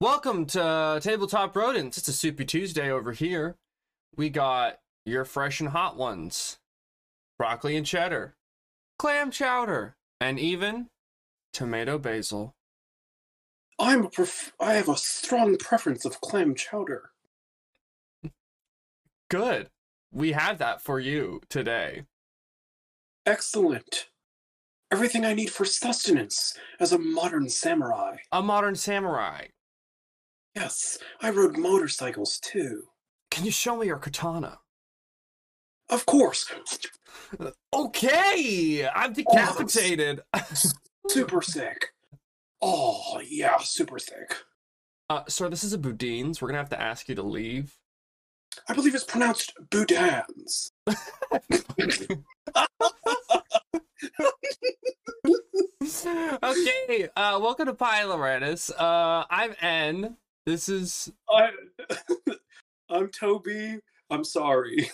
Welcome to uh, Tabletop Rodents. It's a Soupy Tuesday over here. We got your fresh and hot ones broccoli and cheddar, clam chowder, and even tomato basil. I'm a pref- I have a strong preference of clam chowder. Good. We have that for you today. Excellent. Everything I need for sustenance as a modern samurai. A modern samurai. Yes, I rode motorcycles too. Can you show me your katana? Of course. Okay, I'm decapitated. Super sick. Oh, yeah, super sick. uh, sir, this is a Boudin's. We're gonna have to ask you to leave. I believe it's pronounced Boudins. okay, uh, welcome to Pyloratus. Uh, I'm N. This is I, I'm Toby. I'm sorry.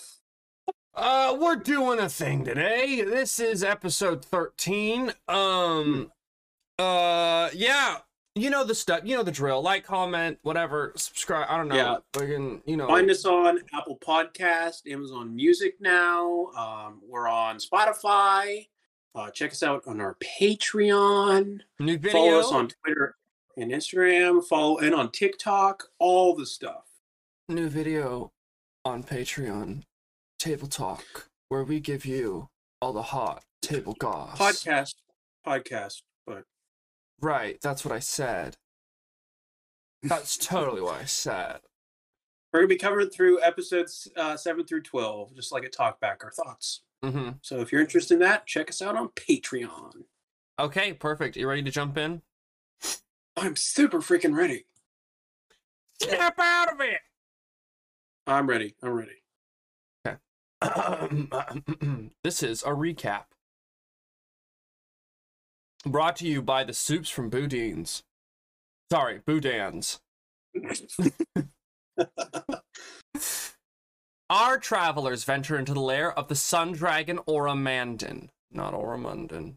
uh, we're doing a thing today. This is episode 13. Um, uh, yeah, you know the stuff. You know the drill. Like, comment, whatever. Subscribe. I don't know. Yeah. We can, you know. Find us on Apple Podcast, Amazon Music now. Um, we're on Spotify. Uh, check us out on our Patreon. new video. Follow us on Twitter and Instagram. Follow and on TikTok. All the stuff. new video on Patreon, Table Talk, where we give you all the hot table goss. Podcast. Podcast. But Right, that's what I said. That's totally what I said. we're gonna be covering through episodes uh, seven through twelve, just like a talk back our thoughts. hmm So if you're interested in that, check us out on Patreon. Okay, perfect. You ready to jump in? I'm super freaking ready. Snap out of it! I'm ready. I'm ready. Okay. This is a recap. Brought to you by the soups from Boudin's. Sorry, Boudin's. Our travelers venture into the lair of the sun dragon Oramandin, not Oramundin.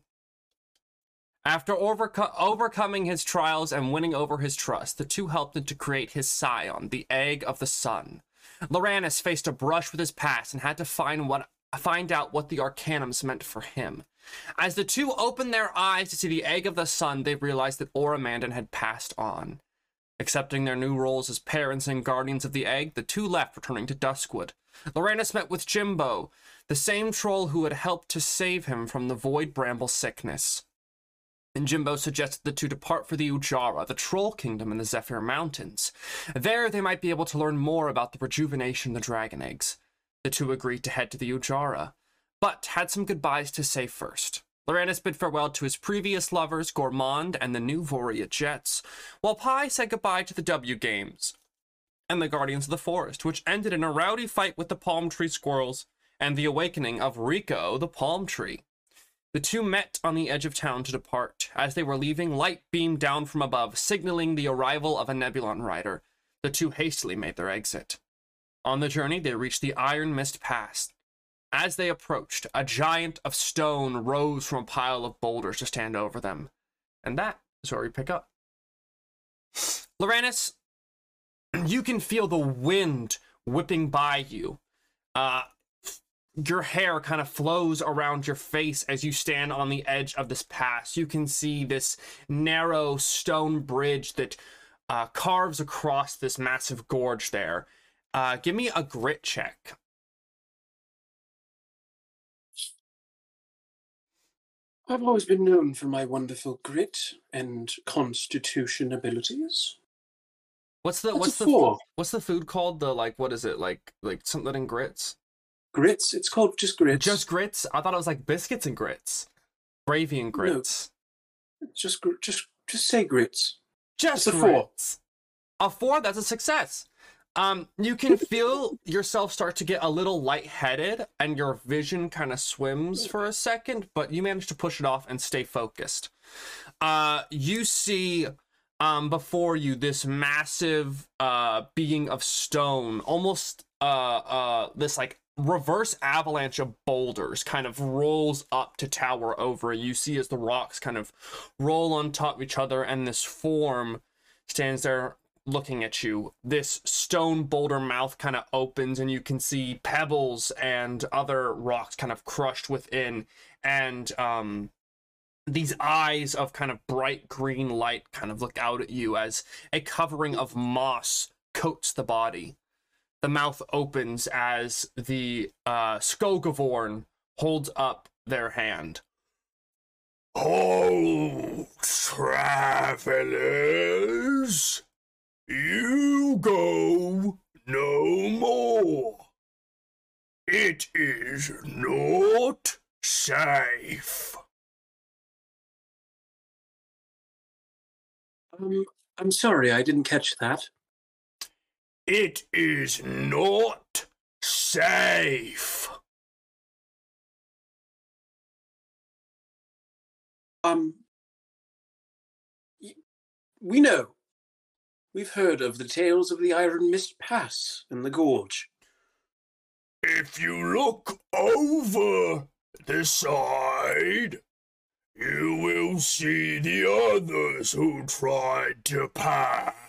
After overco- overcoming his trials and winning over his trust, the two helped him to create his scion, the egg of the sun. Loranes faced a brush with his past and had to find what find out what the arcanums meant for him. As the two opened their eyes to see the egg of the sun, they realized that Oramandin had passed on. Accepting their new roles as parents and guardians of the egg, the two left, returning to Duskwood. Loranes met with Jimbo, the same troll who had helped to save him from the void bramble sickness. And Jimbo suggested the two depart for the Ujara, the troll kingdom in the Zephyr Mountains. There, they might be able to learn more about the rejuvenation of the dragon eggs. The two agreed to head to the Ujara, but had some goodbyes to say first. Loranes bid farewell to his previous lovers, Gourmand and the new Voria Jets, while Pye said goodbye to the W Games and the Guardians of the Forest, which ended in a rowdy fight with the Palm Tree Squirrels and the awakening of Rico, the Palm Tree. The two met on the edge of town to depart. As they were leaving, light beamed down from above, signaling the arrival of a Nebulon rider. The two hastily made their exit. On the journey, they reached the Iron Mist Pass. As they approached, a giant of stone rose from a pile of boulders to stand over them. And that is where we pick up. Loranes, you can feel the wind whipping by you. Uh, your hair kind of flows around your face as you stand on the edge of this pass. You can see this narrow stone bridge that uh, carves across this massive gorge there. Uh, give me a grit check. I've always been known for my wonderful grit and constitution abilities. What's the What's what's the four? what's the food called? The like what is it like like something in grits? Grits. It's called just grits. Just grits? I thought it was like biscuits and grits, gravy and grits. No. just just just say grits. Just It's a four. A four. That's a success. Um, you can feel yourself start to get a little lightheaded, and your vision kind of swims for a second, but you manage to push it off and stay focused. Uh, you see um before you this massive uh being of stone almost uh uh this like reverse avalanche of boulders kind of rolls up to tower over you see as the rocks kind of roll on top of each other and this form stands there looking at you. This stone boulder mouth kind of opens, and you can see pebbles and other rocks kind of crushed within, and um, these eyes of kind of bright green light kind of look out at you as a covering of moss coats the body. The mouth opens as the uh, Skogavorn holds up their hand. Oh, travelers, you go no more. It is not safe. Um, I'm sorry, I didn't catch that. It is not safe. Um, we know. We've heard of the tales of the Iron Mist Pass and the Gorge. If you look over the side, you will see the others who tried to pass.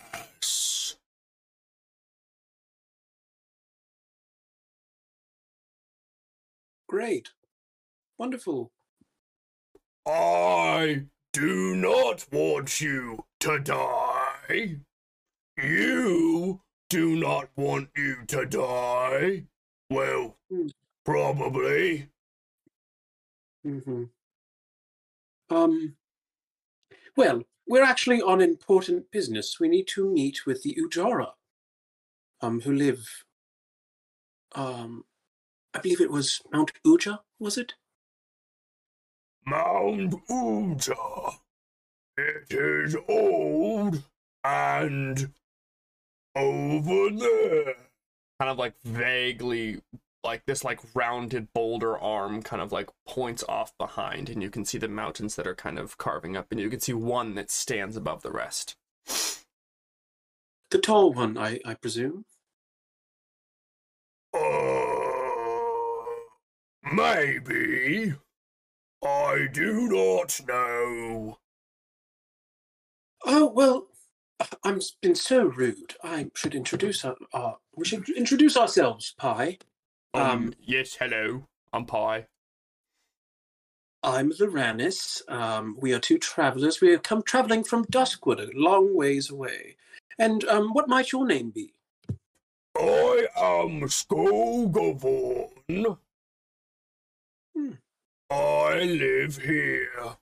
Great. Wonderful. I do not want you to die. You do not want you to die. Well, Hmm. probably. hmm Um, well, we're actually on important business. We need to meet with the Ujara, um, who live, um, I believe it was Mount Uja, was it? Mount Uja. It is old and over there. kind of like vaguely like this like rounded boulder arm kind of like points off behind and you can see the mountains that are kind of carving up and you can see one that stands above the rest The tall one, I, I presume. Uh, maybe. I do not know. Oh well, I've been so rude. I should introduce our, our we should introduce ourselves, Pye. um, Um, yes hello i'm Pye I'm Loranes. Um, we are two travelers. We have come traveling from Duskwood, a long ways away. And um, what might your name be? I am Skogavorn. I live here.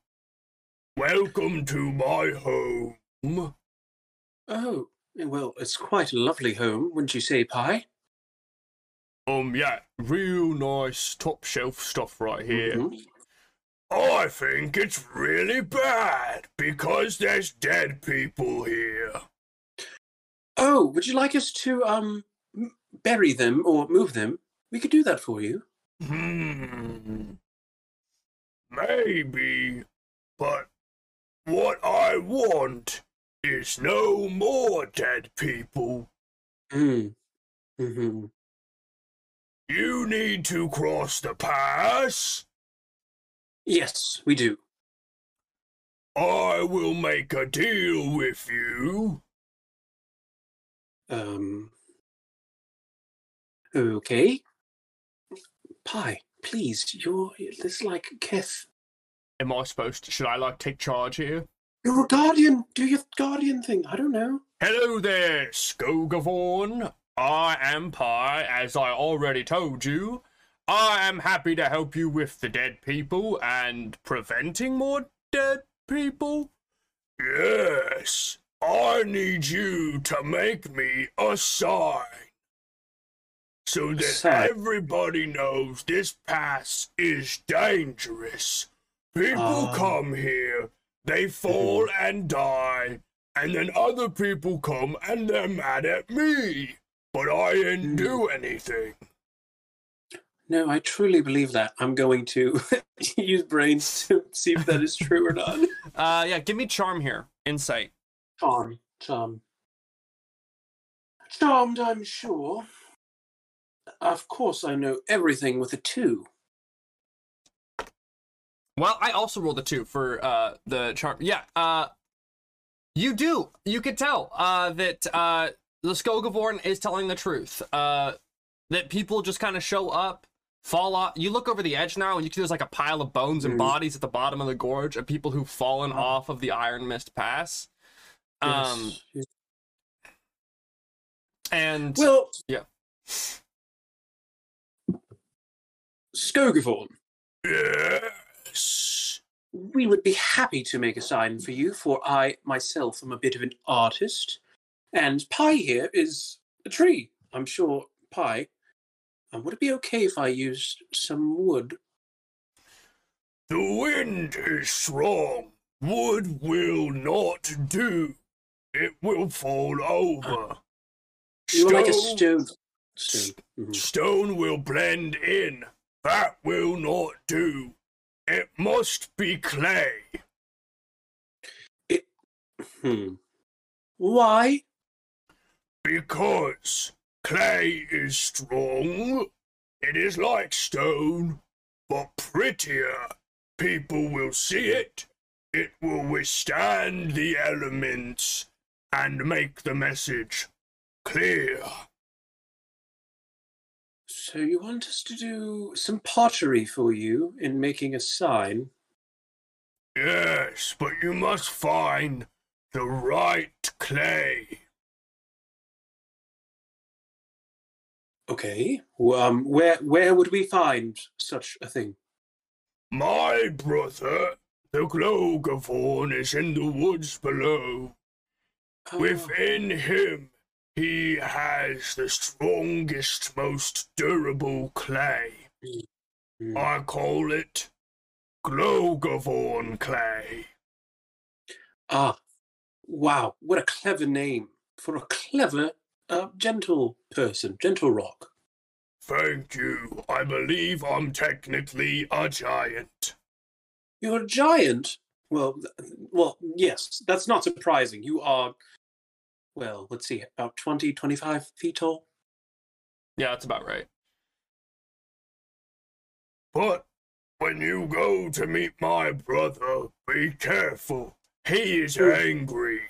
Welcome to my home. Oh, well, it's quite a lovely home, wouldn't you say, Pye? um yeah real nice top shelf stuff right here Mhm. I think it's really bad because there's dead people here. Oh, would you like us to um bury them or move them? We could do that for you. Hmm. Maybe. But what I want is no more dead people. Mm. hmm You need to cross the pass. Yes, we do. I will make a deal with you. Um. Okay. Pye, please, you're this like Keth. am i supposed to should i like take charge here You're a guardian. Do your guardian thing. I don't know. Hello there, Skogavorn. I am Pye, as I already told you. I am happy to help you with the dead people and preventing more dead people. Yes, I need you to make me a sign. So that Sign. everybody knows this pass is dangerous. People Ah. come here, they fall and die, and then other people come and they're mad at me. But I didn't Mm. do anything. No, I truly believe that. I'm going to use brains to see if that is true or not. Uh, yeah, give me charm here. Insight. Charm, charm. Charmed, I'm sure. Of course, I know everything with a two. Well, I also rolled a two for uh the charm. Yeah, uh, You do. You could tell uh, that uh, the Skogavorn is telling the truth. Uh, that people just kind of show up, fall off. You look over the edge now, and you can see there's like a pile of bones and Mm. bodies at the bottom of the gorge of people who've fallen Oh. off of the Iron Mist Pass. Um, Yes. and well, yeah. Skogavorn, Yes. we would be happy to make a sign for you, for I myself am a bit of an artist, and Pye here is a tree. I'm sure Pye. Um, would it be okay if I used some wood? The wind is strong. Wood will not do. It will fall over. You are like a Stone- stone. Stone. Mhm. Stone will blend in. That will not do. It must be clay. Hmm. Why? Because clay is strong. It is like stone, but prettier. People will see it. It will withstand the elements and make the message clear. So you want us to do some pottery for you in making a sign? Yes, but you must find the right clay. Okay. Um, where where would we find such a thing? My brother, the Glogavorn, is in the woods below. Oh, Within him, he has the strongest, most durable clay. hmm. I call it Glogavorn clay. Ah, wow! What a clever name for a clever, uh, gentle person, gentle rock. Thank you. I believe I'm technically a giant. You're a giant. Well, well, yes, that's not surprising. You are, well, let's see, about 20, 25 feet tall. yeah, that's about right. But when you go to meet my brother, be careful. He is angry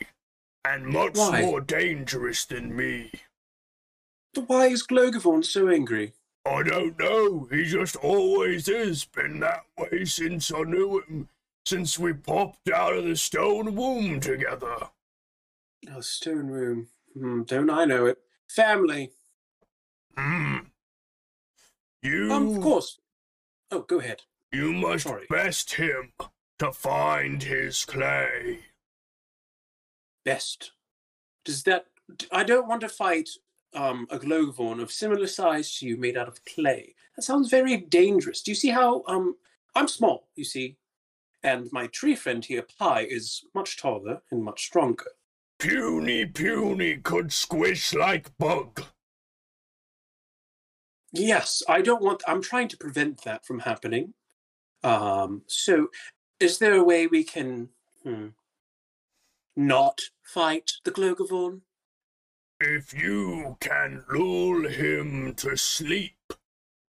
and much Why? more dangerous than me. But why is Glogavorn so angry? I don't know. He just always has been that way since I knew him. Since we popped out of the stone womb together. Oh, stone room. Hmm, don't I know it? Family. Hmm. You, Um, of course. Oh, go ahead. you must Sorry. best him to find his clay. Best. Does that? I don't want to fight um, a Glogavorn of similar size to you, made out of clay. That sounds very dangerous. Do you see how um I'm small? You see, and my tree friend here, Pye, is much taller and much stronger. Puny puny could squish like bug. Yes, I don't want. I'm trying to prevent that from happening. Um, so, is there a way we can hmm, not fight the Glogavorn? If you can lull him to sleep,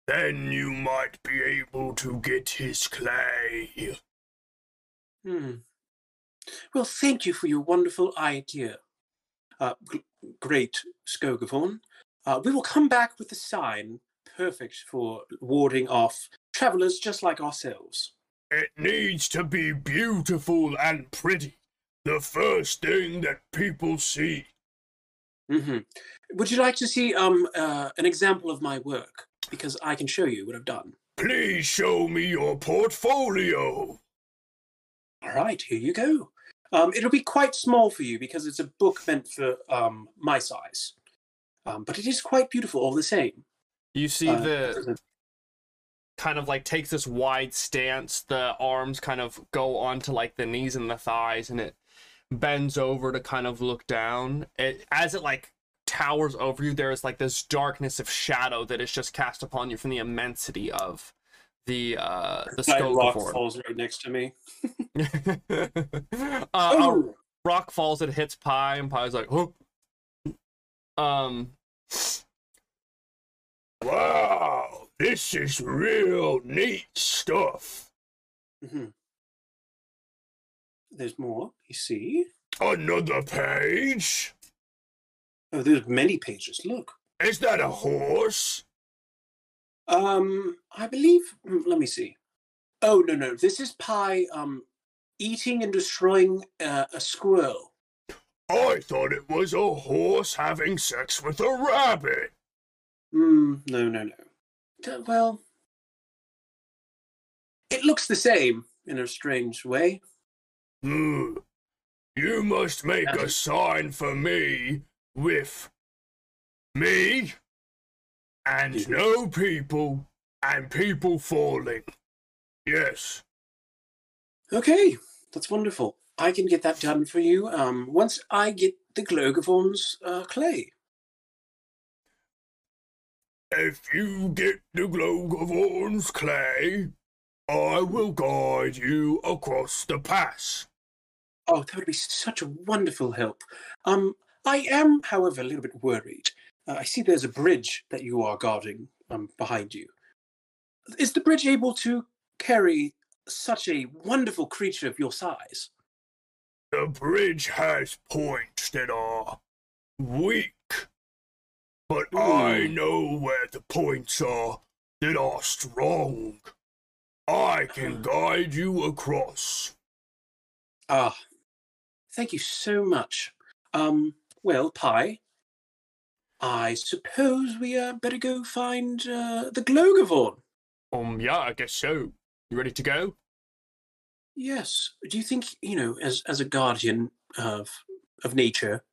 then you might be able to get his clay. Hmm. Well, thank you for your wonderful idea, uh, g- great Skogavorn. Uh, we will come back with a sign perfect for warding off travelers just like ourselves. It needs to be beautiful and pretty. The first thing that people see. hmm Would you like to see um uh, an example of my work? Because I can show you what I've done. Please show me your portfolio. All right, here you go. Um, it'll be quite small for you because it's a book meant for um, my size, um, but it is quite beautiful all the same. You see Uh, the kind of like takes this wide stance. The arms kind of go onto like the knees and the thighs, and it bends over to kind of look down. It as it like towers over you, there is like this darkness of shadow that is just cast upon you from the immensity of the uh the Giant scope rock of falls right next to me. uh, a Oh, rock falls, and hits Pye, and Pye's like, huh. Um, Wow, this is real neat stuff. Mm-hmm. There's more. You see? Another page? Oh, there's many pages. Look. Is that a horse? Um, I believe. mm, Let me see. Oh no, no. This is Pye. Um, eating and destroying uh, a squirrel. I thought it was a horse having sex with a rabbit. Hmm. No, no, no. D- Well, it looks the same in a strange way. Hmm. You must make a sign for me with me and no people and people falling. Yes. Okay, that's wonderful. I can get that done for you. Um, once I get the Glogavorn's uh, clay. If you get the Glogavorn's clay, I will guide you across the pass. Oh, that would be such a wonderful help. Um, I am, however, a little bit worried. Uh, I see there's a bridge that you are guarding um, behind you. Is the bridge able to carry such a wonderful creature of your size? The bridge has points that are weak, but I Hmm. know where the points are that are strong. I can guide you across. Ah, thank you so much. Um, well, Pye, I suppose we uh, better go find uh, the Glogavorn. Um, yeah, I guess so. You ready to go? Yes. Do you think, you know, as as a guardian of of nature,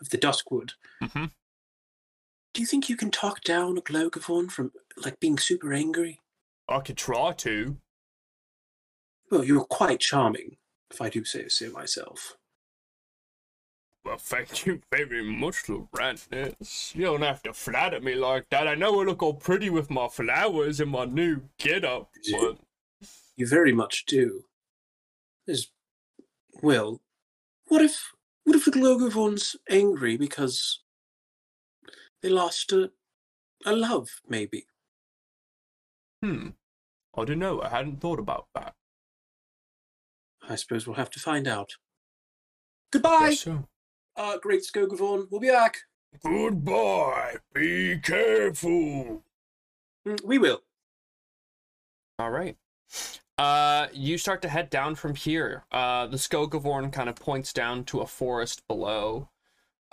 of the Duskwood, Mm-hmm. do you think you can talk down a Glogavorn from like being super angry? I could try to. Well, you're quite charming, if I do say so myself. Well, thank you very much, Lorenz. You don't have to flatter me like that. I know I look all pretty with my flowers and my new get-up, but You very much do. There's, well, what if what if the Glogavorn's angry because they lost a a love, maybe? hmm, I don't know. I hadn't thought about that. I suppose we'll have to find out. Goodbye. Uh, great Skogavorn. We'll be back. Goodbye. Be careful. Mm, We will. All right. Uh, you start to head down from here. Uh, the Skogavorn kind of points down to a forest below,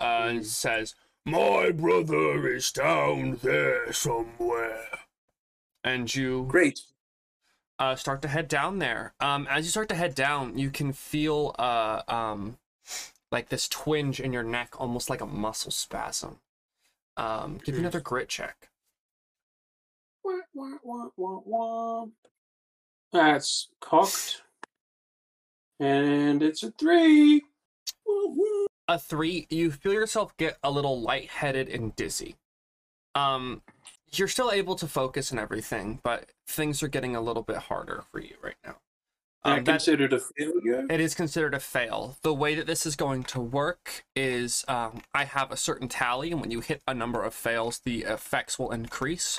uh, Mm. and says, My brother is down there somewhere. and you Great. uh, start to head down there. Um, as you start to head down, you can feel uh, um, like this twinge in your neck, almost like a muscle spasm. Um, give me Hmm. another grit check. Wah, wah, wah, wah, wah. That's cocked. And it's a three. Woo, woo. A three, you feel yourself get a little lightheaded and dizzy. Um, you're still able to focus and everything, but things are getting a little bit harder for you right now. I Um, that- considered a failure. It is considered a fail. The way that this is going to work is um, I have a certain tally, and when you hit a number of fails, the effects will increase.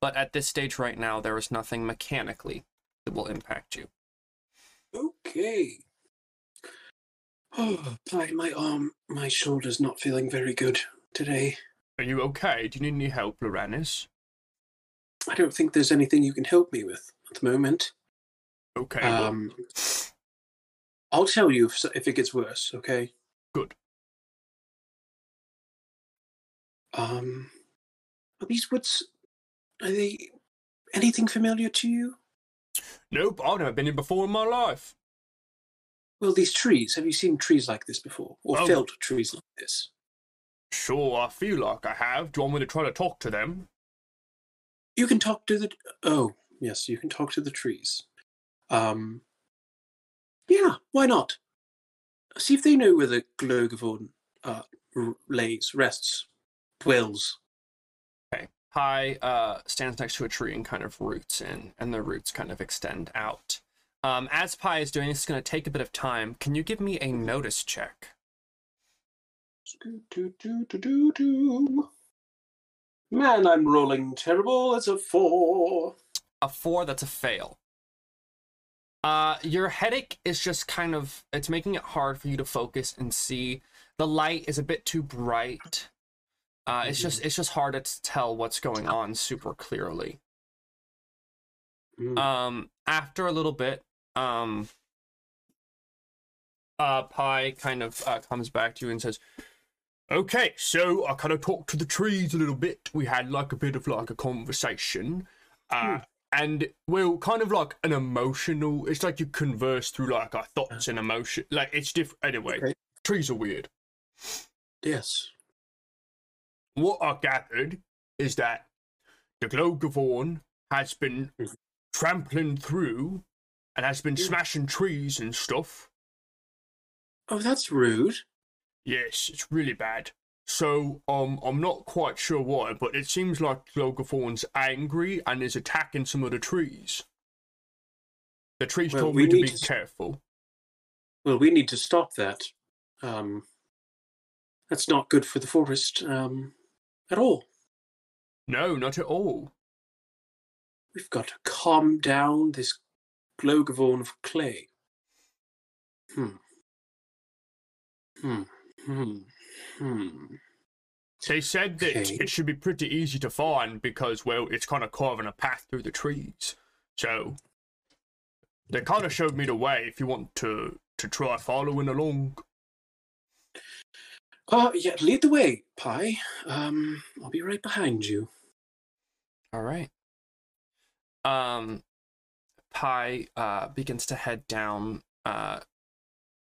But at this stage right now, there is nothing mechanically that will impact you. Okay. Oh, my, my arm, my shoulder's not feeling very good today. Are you okay? Do you need any help, Loranes? I don't think there's anything you can help me with at the moment. Okay. well, Um, I'll tell you if, if it gets worse, okay? Good. Um, are these woods, are they anything familiar to you? nope, I've never been in before in my life. Well, these trees, have you seen trees like this before? Or Oh. felt trees like this? Sure, I feel like I have. Do you want me to try to talk to them? You can talk to the. Oh, yes, you can talk to the trees. Um. Yeah, why not? See if they know where the Glogavorn uh, lays, rests, dwells. Okay. Pye uh, stands next to a tree and kind of roots in, and the roots kind of extend out. Um, as Pye is doing this, it's going to take a bit of time. Can you give me a notice check? Man, I'm rolling terrible. It's a four. A four, that's a fail. Uh, your headache is just kind of it's making it hard for you to focus and see. The light is a bit too bright. Uh, it's just it's just hard to tell what's going on super clearly. Mm. Um, after a little bit, um, uh, Pye kind of uh, comes back to you and says, Okay, so I kind of talked to the trees a little bit. We had like a bit of like a conversation. Uh, Hmm. And well, kind of like an emotional. It's like you converse through like our thoughts and emotion. Like it's different. Anyway, Okay. trees are weird. Yes. What I gathered is that the Glogavorn has been Mhm. trampling through and has been Yeah. smashing trees and stuff. Oh, that's rude. Yes, it's really bad. So, um, I'm not quite sure why, but it seems like Glogavorn's angry and is attacking some of the trees. The trees Well, told me to be to careful. Well, we need to stop that. Um, that's not good for the forest um, at all. No, not at all. We've got to calm down this Glogavorn of clay. Hmm. Hmm. Hmm. Hmm. They said that Okay. it should be pretty easy to find because, well, it's kind of carving a path through the trees. So, they kind of showed me the way if you want to, to try following along. Uh, yeah, lead the way, Pye. Um, I'll be right behind you. "All right." Um, Pye uh begins to head down uh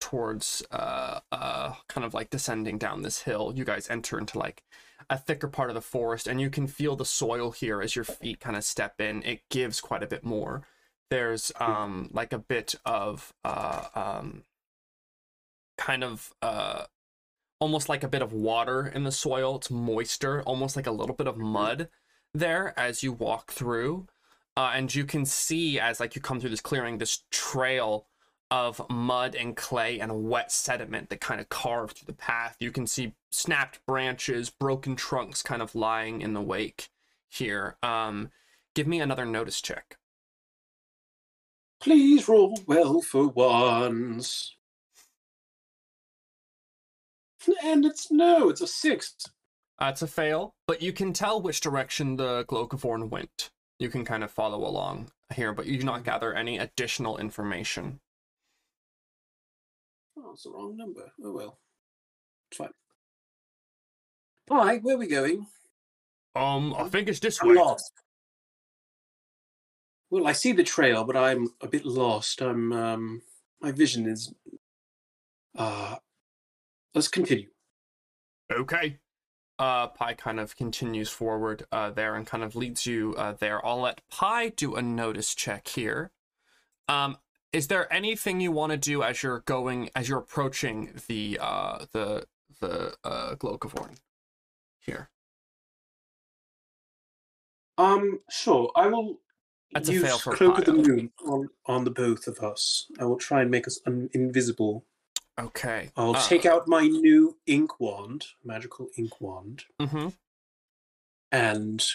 towards uh uh kind of like descending down this hill. You guys enter into like a thicker part of the forest, and you can feel the soil here as your feet kind of step in. It gives quite a bit more. There's um like a bit of uh um kind of uh almost like a bit of water in the soil. It's moister, almost like a little bit of mud there as you walk through. Uh, and you can see as like you come through this clearing, this trail of mud and clay and wet sediment that kind of carved through the path. You can see snapped branches, broken trunks kind of lying in the wake here. Um, give me another notice check. Please roll well for once. And it's no, it's a six. Uh, it's a fail, but you can tell which direction the Glogavorn went. You can kind of follow along here, but you do not gather any additional information. Oh, it's the wrong number. Oh well. It's fine. Hi, where are we going? Um, I think it's this I'm way. lost. Well, I see the trail, but I'm a bit lost. I'm um my vision is uh let's continue. Okay. uh, Pye kind of continues forward uh, there and kind of leads you uh, there. I'll let Pye do a notice check here. Um, is there anything you want to do as you're going, as you're approaching the uh, the the uh, Glogavorn here? Um, sure. I will That's a use for Cloak of the Moon on, on the both of us. I will try and make us un- invisible. Okay. I'll uh, take out my new ink wand, magical ink wand, Mm-hmm. and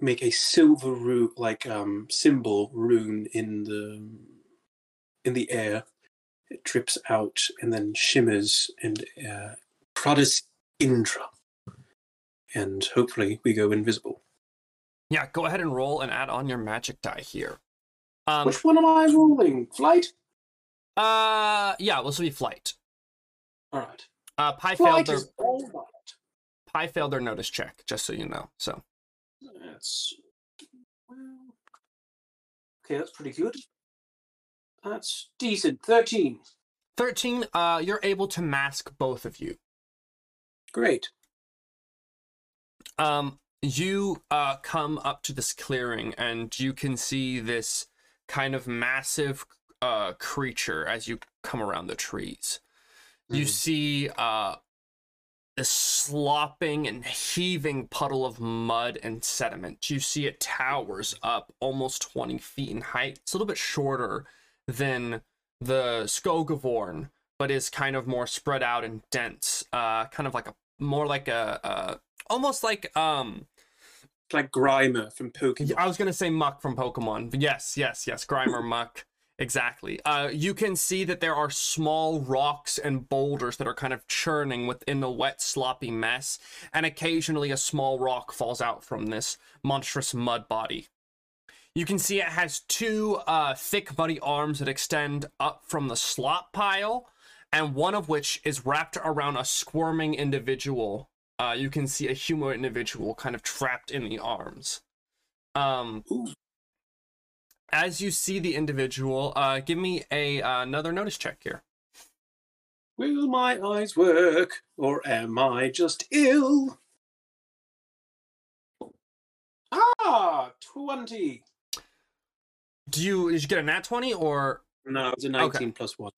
make a silver rune, like um, symbol rune in the in the air. It drips out and then shimmers and uh, Pradis Indra, and hopefully we go invisible. Yeah. Go ahead and roll and add on your magic die here. Um. Which one am I rolling? Flight. Uh. Yeah. This will be flight. All right. Uh. Pye failed Flight their all right. Pye failed their notice check, just so you know. So. That's well, okay. That's pretty good. That's decent. Thirteen. 13 uh you're able to mask both of you Great. um you uh come up to this clearing and you can see this kind of massive uh creature as you come around the trees you Mhm. see uh this slopping and heaving puddle of mud and sediment you see it towers up almost 20 feet in height it's a little bit shorter than the Skogavorn, but is kind of more spread out and dense. Uh, kind of like a more like a, uh, almost like um. Like Grimer from Pokemon. I was gonna say Muk from Pokemon. Yes, yes, yes. Grimer Muk Exactly. Uh, you can see that there are small rocks and boulders that are kind of churning within the wet, sloppy mess, and occasionally a small rock falls out from this monstrous mud body. You can see it has two uh, thick, muddy arms that extend up from the slop pile, and one of which is wrapped around a squirming individual. Uh, you can see a human individual kind of trapped in the arms. Um, Ooh. As you see the individual, uh, give me a uh, another notice check here. Will my eyes work, or am I just ill? Ah, 20. Do you did you get a nat twenty or No, it's a 19 plus 1.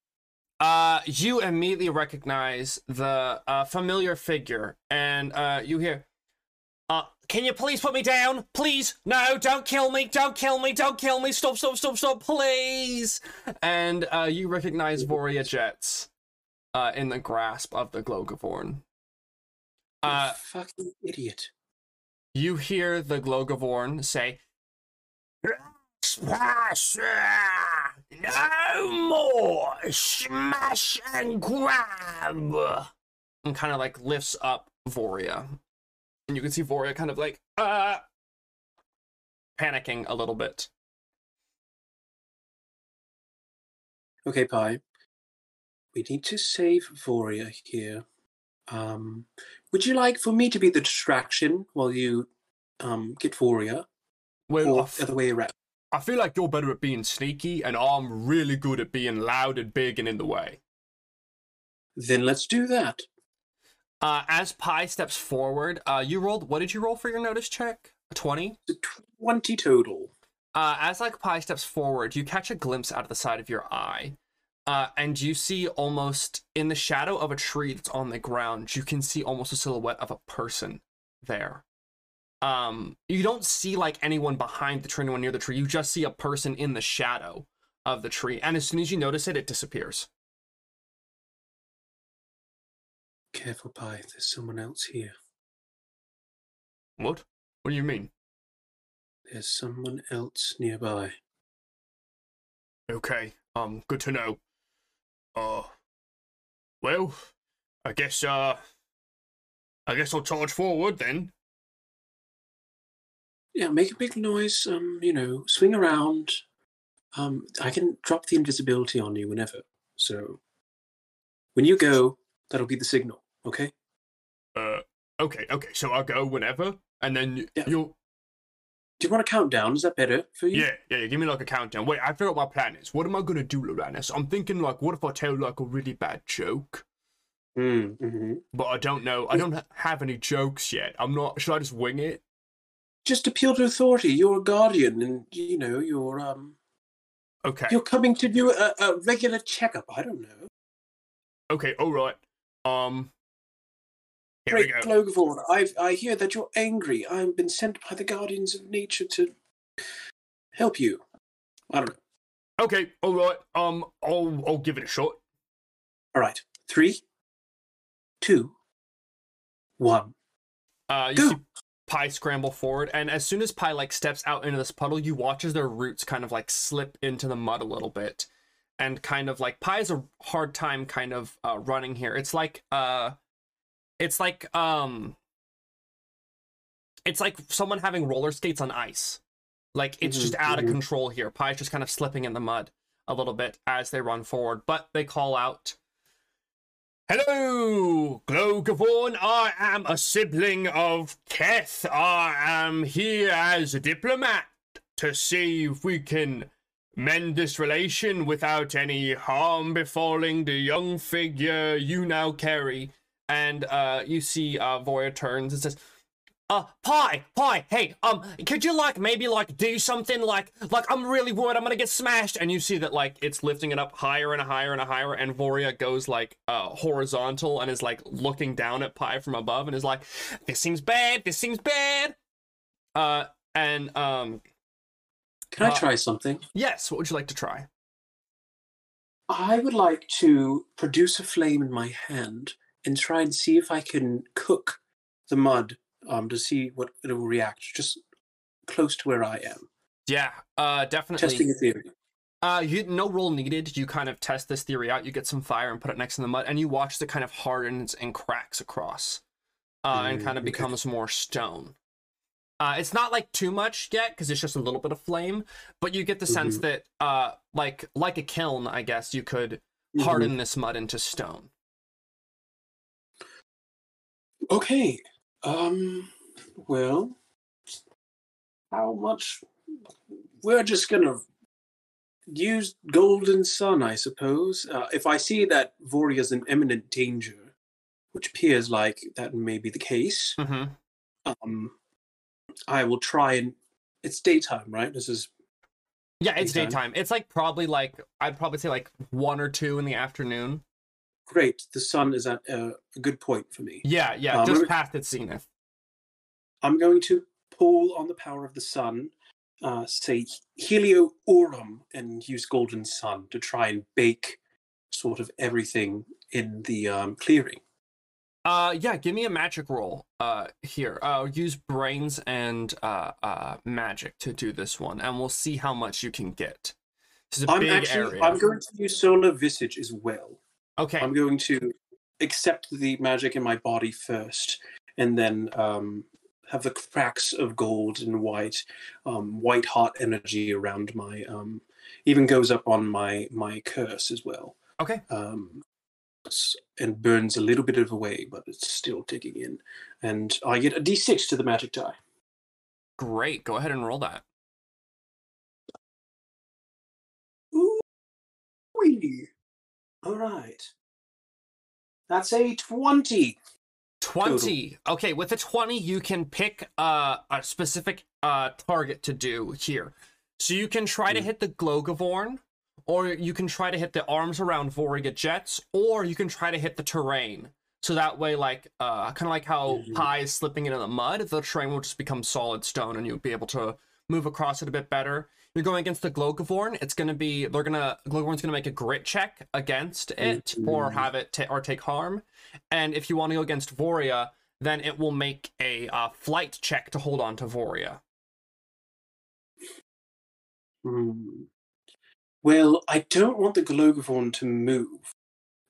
uh you immediately recognize the uh, familiar figure and uh you hear can you please put me down please no don't kill me don't kill me don't kill me stop stop stop stop please and uh you recognize Voria Jets uh in the grasp of the Glogavorn uh fucking idiot. you hear the Glogavorn say Smash! No more! Smash and grab! and kind of like lifts up Voria. And you can see Voria kind of like, uh, panicking a little bit. Okay, Pye. We need to save Voria here. Um, would you like for me to be the distraction while you um, get Voria, Well, or the other way around? I feel like you're better at being sneaky, and I'm really good at being loud and big and in the way. Then let's do that. Uh, as Pye steps forward, uh, you rolled, what did you roll for your notice check? A 20? 20 total. Uh, as like Pye steps forward, you catch a glimpse out of the side of your eye, uh, and you see almost in the shadow of a tree that's on the ground. You can see almost a silhouette of a person there. Um, you don't see like anyone behind the tree, anyone near the tree. You just see a person in the shadow of the tree, and as soon as you notice it, it disappears. Careful, Pye. There's someone else here. What? What do you mean? There's someone else nearby. Okay, um, good to know. Uh, well, I guess, uh, I guess I'll charge forward then. Yeah, make a big noise. Um, you know, swing around. Um, I can drop the invisibility on you whenever. So when you go, that'll be the signal. Okay. Uh, okay, okay, so I'll go whenever, and then Yeah. you'll, Do you want to count down? Is that better for you? yeah, yeah, yeah, give me like a countdown. Wait, I what my plan is. What am I gonna do, Loranes? I'm thinking, like, what if I tell, like, a really bad joke? Mm, hmm But I don't know, I don't have any jokes yet. I'm not, should I just wing it? Just appeal to authority. You're a guardian, and you know you're um Okay, you're coming to do a, a regular checkup. I don't know. okay, alright. Um, here Great, go. Glogavorn. I I hear that you're angry. I've been sent by the guardians of nature to help you. I don't know. Okay, alright, um, I'll, I'll give it a shot. All right. Three, two, one. Uh, you Go. see Pye scramble forward, and as soon as Pye like steps out into this puddle, you watch as their roots kind of like slip into the mud a little bit, and kind of like Pye has a hard time kind of uh, running here. It's like uh, it's like um, it's like someone having roller skates on ice. Like it's just Mhm, out of mhm. control here. Pye's just kind of slipping in the mud a little bit as they run forward, but they call out. Hello, Glogavorn. I am a sibling of Keth. I am here as a diplomat to see if we can mend this relation without any harm befalling the young figure you now carry. And uh you see uh Voria turns and says uh Pye, Pye, hey, um could you like maybe like do something like like I'm really worried I'm gonna get smashed and you see that like it's lifting it up higher and higher and higher and Voria goes like uh horizontal and is like looking down at Pye from above and is like this seems bad, this seems bad. Uh and um Can I Uh, try something? yes, what would you like to try? I would like to produce a flame in my hand and try and see if I can cook the mud um, to see what it will react just close to where I am. Yeah, uh definitely Testing a theory. Uh, you no roll needed. You kind of test this theory out. You get some fire and put it next to the mud, and you watch it kind of hardens and cracks across, uh, and Mm, kind of okay. becomes more stone. Uh, it's not like too much yet because it's just a little bit of flame, but you get the sense Mhm. that, uh, like like a kiln, I guess you could Mhm. harden this mud into stone. Okay. Um. Well, how much? We're just gonna use Golden Sun, I suppose. Uh, if I see that Voria's in imminent danger, which appears like that may be the case, Mm-hmm. um, I will try and. It's daytime, right? This is Yeah, it's Daytime. daytime. It's like probably like I'd probably say like one or two in the afternoon. Great. The sun is at uh, a good point for me. Yeah, yeah, Um, just me- past its zenith. I'm going to pull on the power of the sun, uh, say Helio Aurum, and use Golden Sun to try and bake sort of everything in the um, clearing. Uh, yeah, give me a magic roll. Uh, here. Uh, use brains and uh, uh, magic to do this one, and we'll see how much you can get. This is a I'm big actually area. I'm going to use Solar Visage as well. Okay. I'm going to accept the magic in my body first, and then um, have the cracks of gold and white, um, white hot energy around my. Um, even goes up on my my curse as well. Okay. um, and burns a little bit of away, but it's still ticking in. And I get a d6 to the magic die. Great. Go ahead and roll that. Ooh, wee. All right. That's a 20. 20 okay with a 20 you can pick uh, a specific uh, target to do here so you can try to Mm. hit the glogavorn or you can try to hit the arms around voriga jets or you can try to hit the terrain so that way like uh, kind of like how Mhm. Pye is slipping into the mud the terrain will just become solid stone and you'll be able to move across it a bit better you're going against the glogavorn it's going to be they're going to glogavorn's going to make a grit check against it or Mhm. have it ta- or take harm and if you want to go against Voria, then it will make a uh, flight check to hold on to Voria. Hmm. Well, I don't want the Glogavorn to move.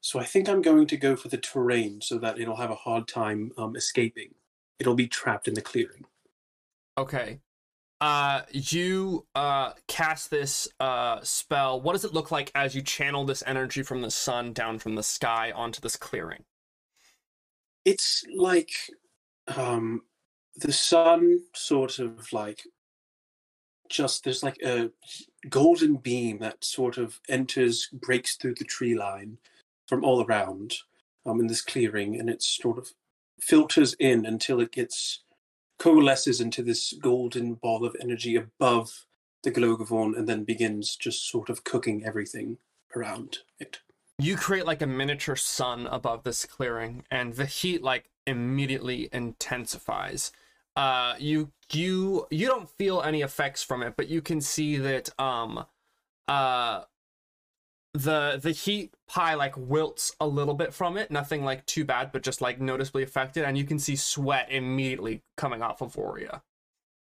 So I think I'm going to go for the terrain so that it'll have a hard time um, escaping. It'll be trapped in the clearing. Okay. Uh, you uh cast this uh spell. What does it look like as you channel this energy from the sun down from the sky onto this clearing? it's like um the sun sort of like just there's like a golden beam that sort of enters breaks through the tree line from all around um in this clearing and it sort of filters in until it gets coalesces into this golden ball of energy above the Glogavorn and then begins just sort of cooking everything around it. You create like a miniature sun above this clearing, and the heat like immediately intensifies. Uh, you you you don't feel any effects from it, but you can see that um, uh, the the heat Pye like wilts a little bit from it. Nothing like too bad, but just like noticeably affected, and you can see sweat immediately coming off of Voria.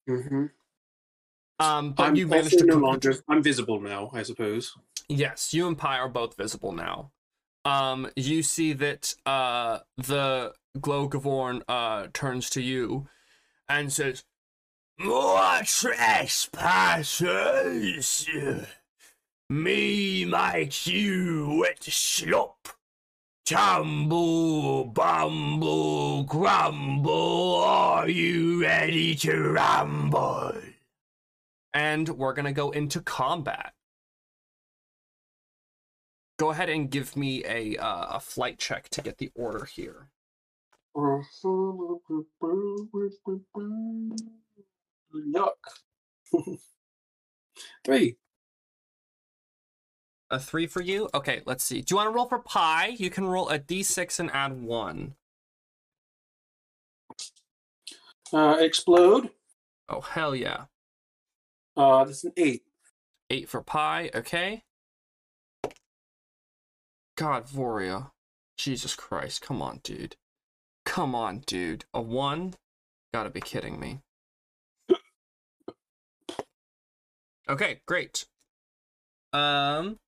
Mm-hmm. Um, but I'm you managed to no longer I'm visible now, I suppose. Yes, you and Pye are both visible now. Um, you see that uh the Glogavorn uh turns to you and says, More trespassers! Me make you wet slop. Tumble, bumble, grumble, are you ready to rumble? and we're gonna go into combat. Go ahead and give me a uh, a flight check to get the order here. Yuck. Three. A three for you? Okay, let's see. Do you want to roll for Pye? You can roll a d6 and add one. Uh, explode. Oh hell yeah! Uh, that's an eight. Eight for Pye. Okay. God, Voria. Jesus Christ. Come on, dude. Come on, dude. A one? Gotta be kidding me. Okay, great. Um.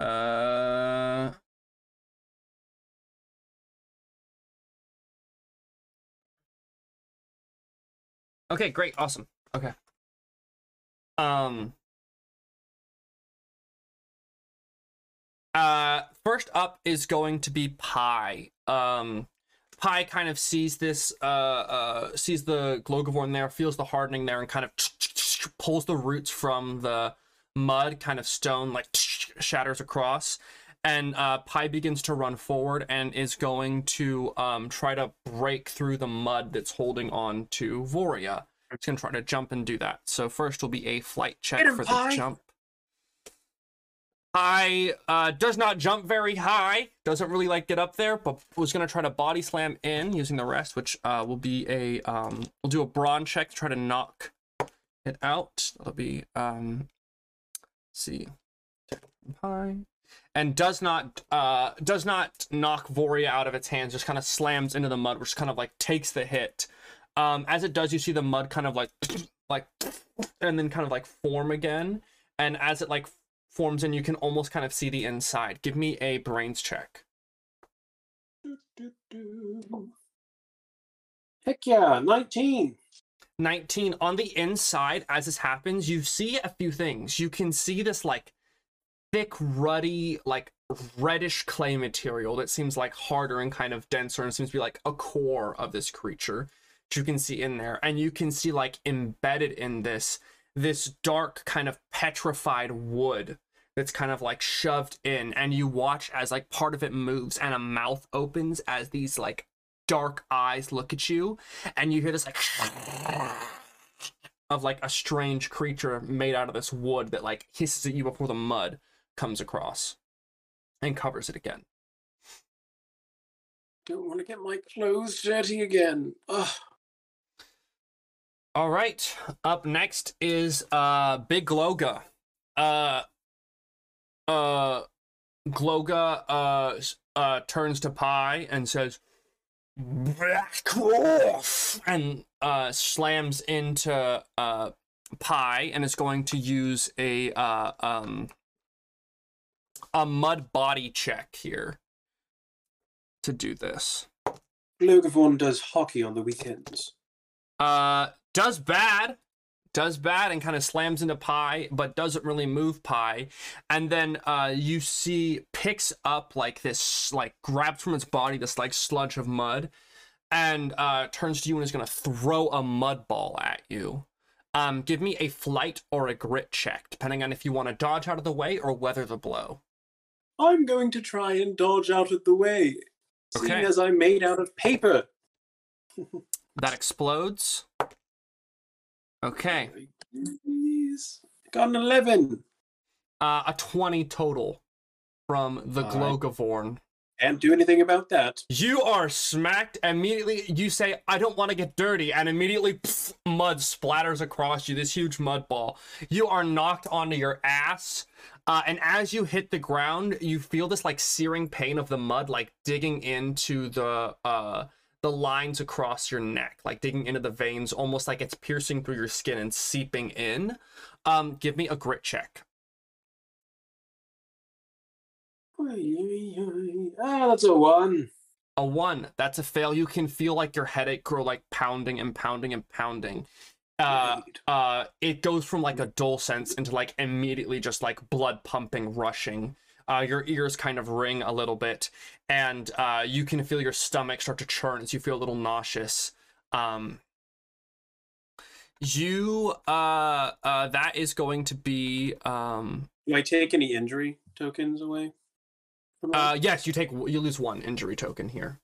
Uh. Okay, great, awesome. Okay. Um. Uh, first up is going to be Pye. Um, Pye kind of sees this, uh, uh, sees the Glogavorn there, feels the hardening there, and kind of pulls the roots from the mud, kind of stone, like shatters across. And uh, Pye begins to run forward and is going to um, try to break through the mud that's holding on to Voria. It's going to try to jump and do that. So first will be a flight check him, for the Pye. jump. I uh, does not jump very high, doesn't really like get up there, but was gonna try to body slam in using the rest, which uh, will be a um, we'll do a brawn check to try to knock it out. That'll be um, see, and does not uh does not knock Voria out of its hands. Just kind of slams into the mud, which kind of like takes the hit. Um, as it does, you see the mud kind of like like and then kind of like form again, and as it like forms in, you can almost kind of see the inside. Give me a brains check. Heck yeah, 19. 19 on the inside as this happens you see a few things. You can see this like thick ruddy like reddish clay material that seems like harder and kind of denser and seems to be like a core of this creature that you can see in there. And you can see like embedded in this this dark kind of petrified wood that's kind of like shoved in. And you watch as like part of it moves and a mouth opens as these like dark eyes look at you and you hear this like of like a strange creature made out of this wood that like hisses at you before the mud comes across and covers it again. Don't want to get my clothes dirty again. Ugh. All right, up next is uh Big Gloga. Uh uh Gloga uh uh turns to Pye and says back off and uh slams into uh Pye and is going to use a uh um a mud body check here to do this. Glogavorn does hockey on the weekends. Uh, does bad, does bad, and kind of slams into Pye, but doesn't really move Pye. And then uh, you see picks up like this, like grabs from its body this like sludge of mud, and uh, turns to you and is gonna throw a mud ball at you. Um, give me a flight or a grit check, depending on if you want to dodge out of the way or weather the blow. I'm going to try and dodge out of the way, seeing as I'm made out of paper. That explodes. Okay. Got an 11. Uh, a 20 total from the Alright. Glogavorn. Can't do anything about that. You are smacked immediately. You say, I don't want to get dirty, and immediately pff, mud splatters across you, this huge mud ball. You are knocked onto your ass. Uh, and as you hit the ground, you feel this like searing pain of the mud, like digging into the uh, the lines across your neck, like digging into the veins, almost like it's piercing through your skin and seeping in. Um, give me a grit check. Ah, that's a one. A one. That's a fail. You can feel like your headache grow like pounding and pounding and pounding. Uh, uh, it goes from like a dull sense into like immediately just like blood pumping, rushing. Uh, your ears kind of ring a little bit, and uh, you can feel your stomach start to churn as you feel a little nauseous. Um, you, uh, uh, that is going to be, um, Do I take any injury tokens away? uh, yes, you take, you lose one injury token here.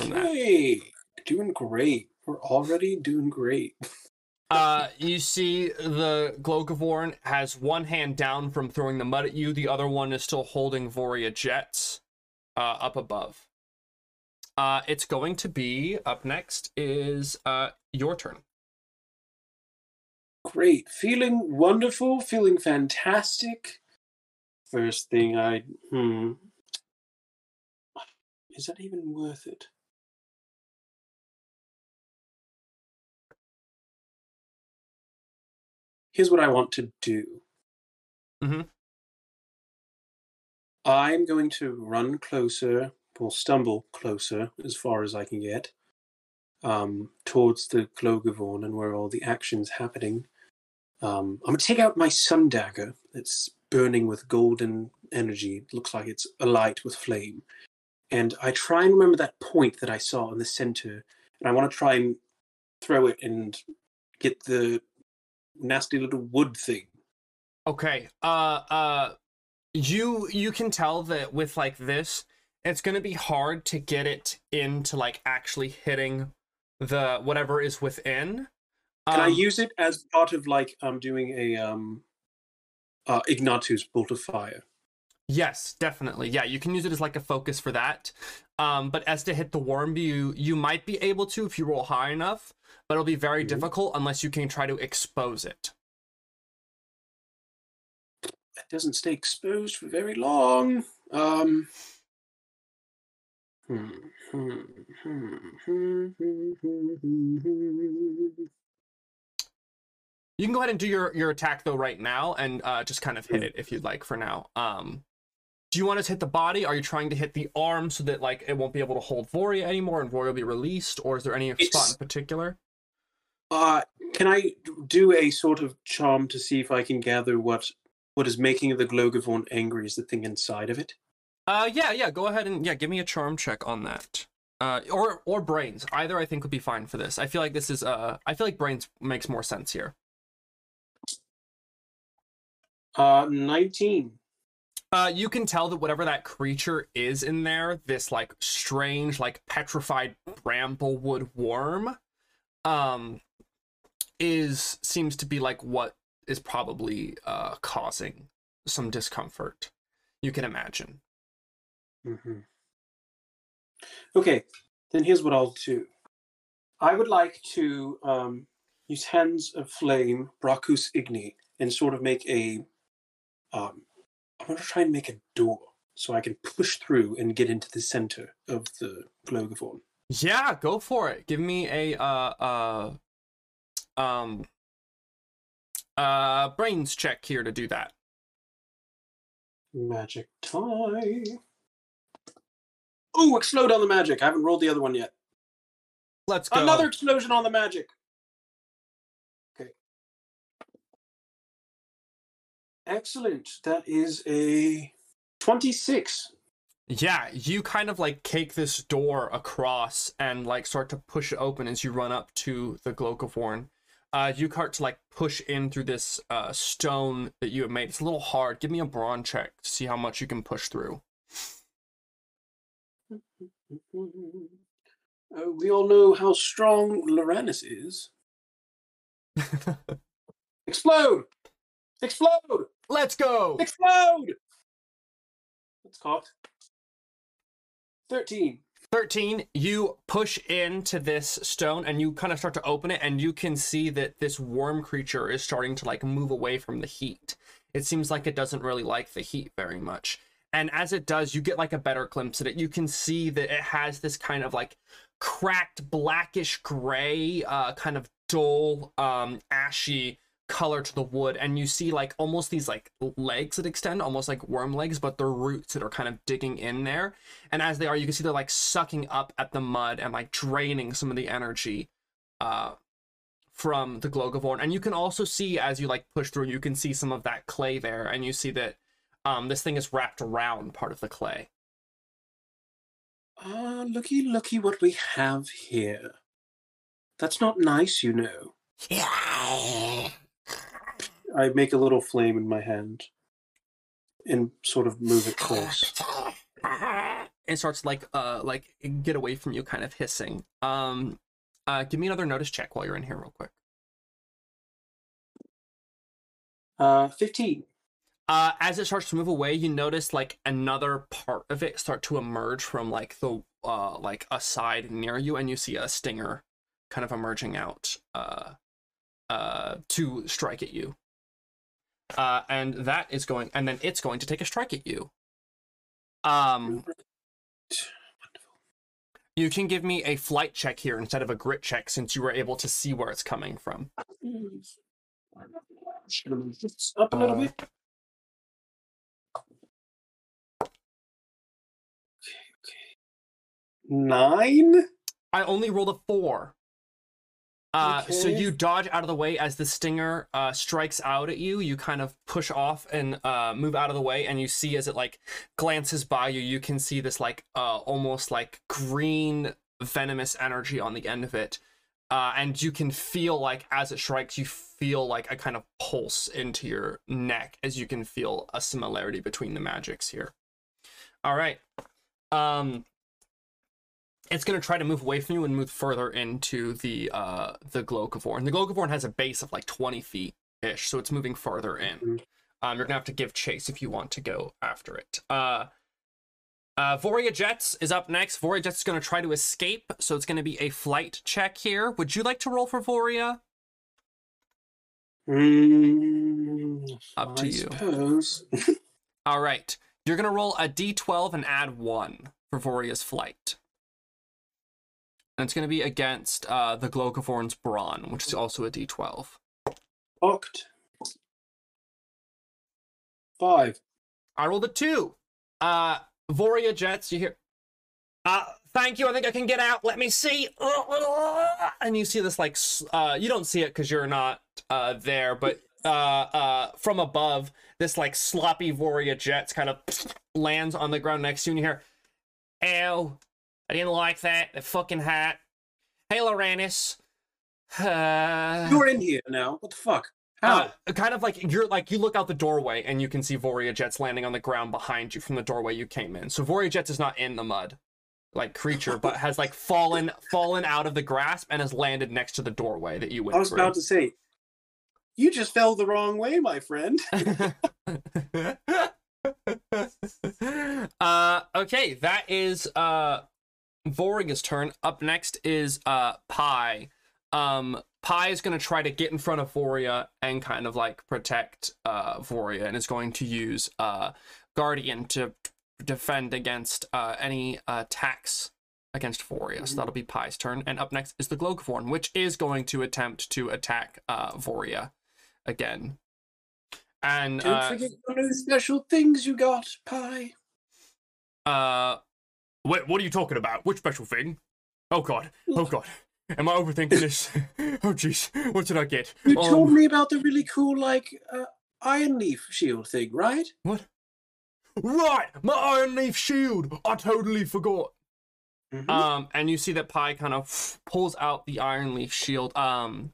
okay. Doing great. We're already doing great. Uh, you see the Glogavorn has one hand down from throwing the mud at you. The other one is still holding Voria jets uh, up above. Uh, it's going to be up next is uh, your turn. Great. Feeling wonderful, feeling fantastic. First thing I hmm. Is that even worth it? Here's what I want to do. Mhm. I'm going to run closer, or stumble closer as far as I can get, um, towards the Glogavorn and where all the action's happening. Um, I'm going to take out my sun dagger that's burning with golden energy. It looks like it's alight with flame. And I try and remember that point that I saw in the center, and I want to try and throw it and get the nasty little wood thing. Okay. Uh uh you you can tell that with like this, it's gonna be hard to get it into like actually hitting the whatever is within. Can I Um, use it as part of like I'm doing a um uh Ignatius bolt of fire? Yes, definitely. Yeah, you can use it as like a focus for that. Um, but as to hit the worm, you you might be able to if you roll high enough, but it'll be very Mhm. difficult unless you can try to expose it. It doesn't stay exposed for very long. Um. You can go ahead and do your your attack though right now and uh, just kind of hit Mm. it if you'd like for now. Um, do you want us to hit the body? Are you trying to hit the arm so that like it won't be able to hold Voria anymore and Voria will be released, or is there any spot in particular? Uh can I do a sort of charm to see if I can gather what what is making the Glogavorn angry is the thing inside of it? Uh, yeah, yeah. Go ahead and yeah, give me a charm check on that. Uh, or or brains. Either I think would be fine for this. I feel like this is uh, I feel like brains makes more sense here. Uh 19. Uh, you can tell that whatever that creature is in there, this like strange, like petrified bramblewood worm, um, is seems to be like what is probably uh causing some discomfort. You can imagine. Mm-hmm. Okay, then here's what I'll do. I would like to um, use Hands of Flame, Bracus Igni, and sort of make a. Um, I'm going to try and make a door so I can push through and get into the center of the Glogavorn. Yeah, go for it. Give me a uh uh um uh brains check here to do that. Magic time. Ooh, explode on the magic. I haven't rolled the other one yet. Let's go. Another explosion on the magic. Excellent. That is a 26. Yeah, you kind of like cake this door across and like start to push it open as you run up to the Glogavorn. Uh, you start to like push in through this uh, stone that you have made. It's a little hard. Give me a brawn check to see how much you can push through. Uh, we all know how strong Loranes is. Explode! Explode! Let's go. Explode! That's caught. 13. 13 you push into this stone and you kind of start to open it and you can see that this worm creature is starting to like move away from the heat it seems like it doesn't really like the heat very much and as it does you get like a better glimpse at it you can see that it has this kind of like cracked blackish gray uh kind of dull um ashy color to the wood and you see like almost these like legs that extend almost like worm legs but they're roots that are kind of digging in there and as they are you can see they're like sucking up at the mud and like draining some of the energy uh from the Glogavorn. And you can also see as you like push through, you can see some of that clay there, and you see that um this thing is wrapped around part of the clay. Ah, looky, looky what we have here. That's not nice, you know. I make a little flame in my hand and sort of move it close. It starts like uh like get away from you, kind of hissing. Um uh give me another notice check while you're in here real quick. Uh, 15. uh as it starts to move away you notice like another part of it start to emerge from like the uh like a side near you and you see a stinger kind of emerging out uh uh to strike at you uh and that is going and then it's going to take a strike at you um you can give me a flight check here instead of a grit check since you were able to see where it's coming from Just gonna move this up a little bit. Okay, okay. Nine. I only rolled a four. Uh, so you dodge out of the way as the stinger uh, strikes out at you. You kind of push off and uh, move out of the way, and you see as it like glances by you, you can see this like uh, almost like green venomous energy on the end of it, uh, and you can feel like as it strikes, you feel like a kind of pulse into your neck as you can feel a similarity between the magics here. All right. Um, it's going to try to move away from you and move further into the uh the Glogavorn. The Glogavorn has a base of like 20 feet ish, so it's moving further in. Mhm. Um, you're gonna have to give chase if you want to go after it. Uh, uh, Voria Jets is up next. Voria Jets is going to try to escape, so it's going to be a flight check here. Would you like to roll for Voria? Mm, Up to I you. All right, you're going to roll a d12 and add one for Voria's flight. And it's going to be against uh, the Glogavorn's Brawn, which is also a d12. Oct. Five. I rolled a two. Uh, Voria Jets, you hear. Uh, thank you. I think I can get out. Let me see. And you see this like, uh, you don't see it because you're not uh there, but uh, uh, from above, this like sloppy Voria Jets kind of lands on the ground next to you, and you hear, "Ow! I didn't like that. The fucking hat. Hey, Loranes. Uh, You're in here now. What the fuck? How? uh, kind of like you're like you look out the doorway and you can see Voria Jets landing on the ground behind you from the doorway you came in. So Voria Jets is not in the mud, like creature, but has like fallen fallen out of the grasp and has landed next to the doorway that you went I was through. about to say, you just fell the wrong way, my friend. uh okay, that is uh Voriga's turn. Up next is uh Pye. Um Pye is gonna try to get in front of Voria and kind of like protect uh Voria and is going to use uh Guardian to defend against uh any uh, attacks against Voria. So that'll be Pye's turn. And up next is the Glogavorn, which is going to attempt to attack uh Voria again. And Don't uh, forget your new special things you got, Pye. Uh, Wait, what are you talking about? Which special thing? Oh god. Oh god. Am I overthinking this? oh jeez. What did I get? You oh, told me about the really cool, like, uh, Iron Leaf shield thing, right? what? Right, my Iron Leaf shield. I totally forgot. Mhm. Um, and you see that Pye kind of pulls out the Iron Leaf shield. Um,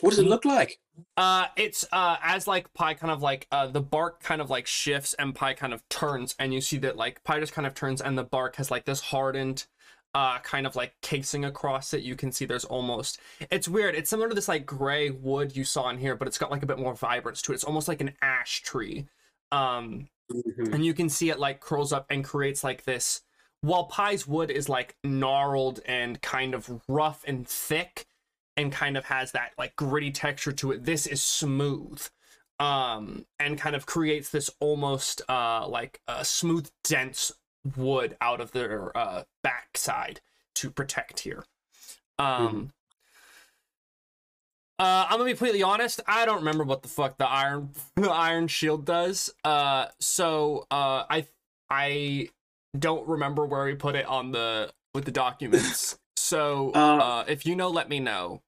what does it look like? Uh, it's uh as like Pye kind of like uh the bark kind of like shifts and Pye kind of turns, and you see that like Pye just kind of turns, and the bark has like this hardened. Uh, kind of like casing across it. You can see there's almost. It's weird. It's similar to this like gray wood you saw in here, but it's got like a bit more vibrance to it. It's almost like an ash tree. Um, Mhm. and you can see it like curls up and creates like this while Pye's wood is like gnarled and kind of rough and thick and kind of has that like gritty texture to it this is smooth um and kind of creates this almost uh like a smooth dense wood out of their uh backside to protect here um uh, I'm gonna be completely honest. I don't remember what the fuck the iron the iron shield does. Uh, so uh, I I don't remember where we put it on the with the documents. So Uh, uh, if you know, let me know.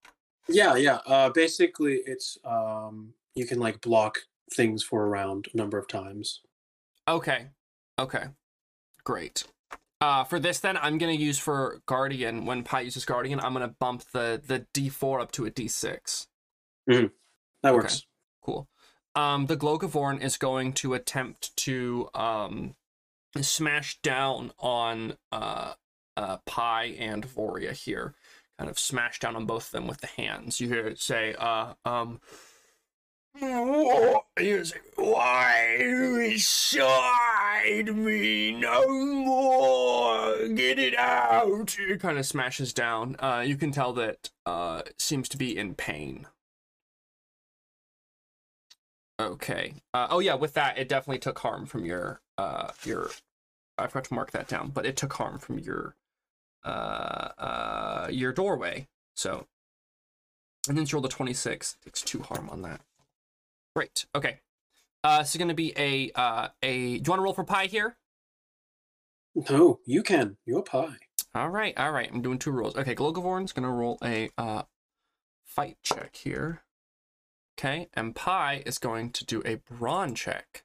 Yeah, yeah. Uh, basically, it's um, you can like block things for a round a number of times. Okay, okay, great. Uh, for this then, I'm gonna use for guardian. When Pye uses guardian, I'm gonna bump the the D4 up to a D6. That works. Cool. Um, the Glogavorn is going to attempt to um, smash down on uh, uh, Pye and Voria here. Kind of smash down on both of them with the hands. You hear it say, uh, um, You Why inside me no more? Get it out. it kind of smashes down. Uh, you can tell that uh, seems to be in pain. Okay. Uh, oh yeah, with that, it definitely took harm from your uh your. I forgot to mark that down, but it took harm from your uh uh your doorway. So And then she rolled a 26. Takes two harm on that. Great. Okay. Uh, so going to be a uh, a. Do you want to roll for Pye here? No, you can. You're Pye. All right, all right. I'm doing two rolls. Okay, Glogavorn's gonna roll a uh, fight check here. Okay, and Pye is going to do a brawn check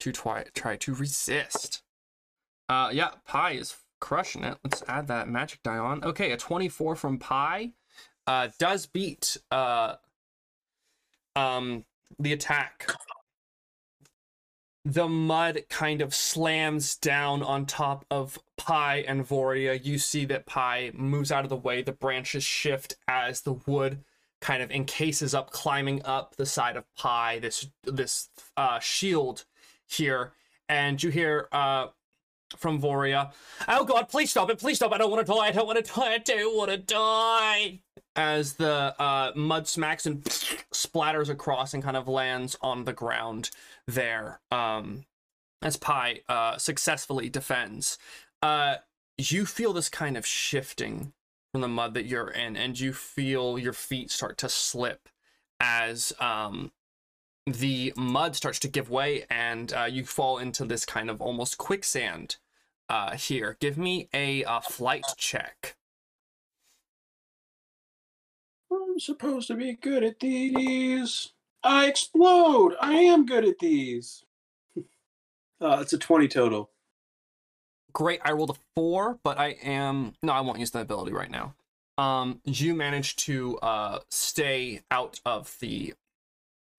to try try to resist. Uh, yeah, Pye is crushing it. Let's add that magic die on. Okay, a 24 from Pye uh, does beat uh, um, the attack the mud kind of slams down on top of Pye and Voria. You see that Pye moves out of the way. The branches shift as the wood kind of encases up, climbing up the side of Pye. This this uh, shield here, and you hear uh, from Voria, "Oh God, please stop it! Please stop! I don't want to die! I don't want to die! I don't want to die!" As the uh, mud smacks and splatters across and kind of lands on the ground there um, as Pye uh, successfully defends. Uh, you feel this kind of shifting from the mud that you're in, and you feel your feet start to slip as um, the mud starts to give way, and uh, you fall into this kind of almost quicksand uh, here. Give me a, a flight check. I'm supposed to be good at these. I explode. I am good at these. Uh, it's a 20 total. Great. I rolled a four, but I am no, I won't use that ability right now. Um, you managed to uh stay out of the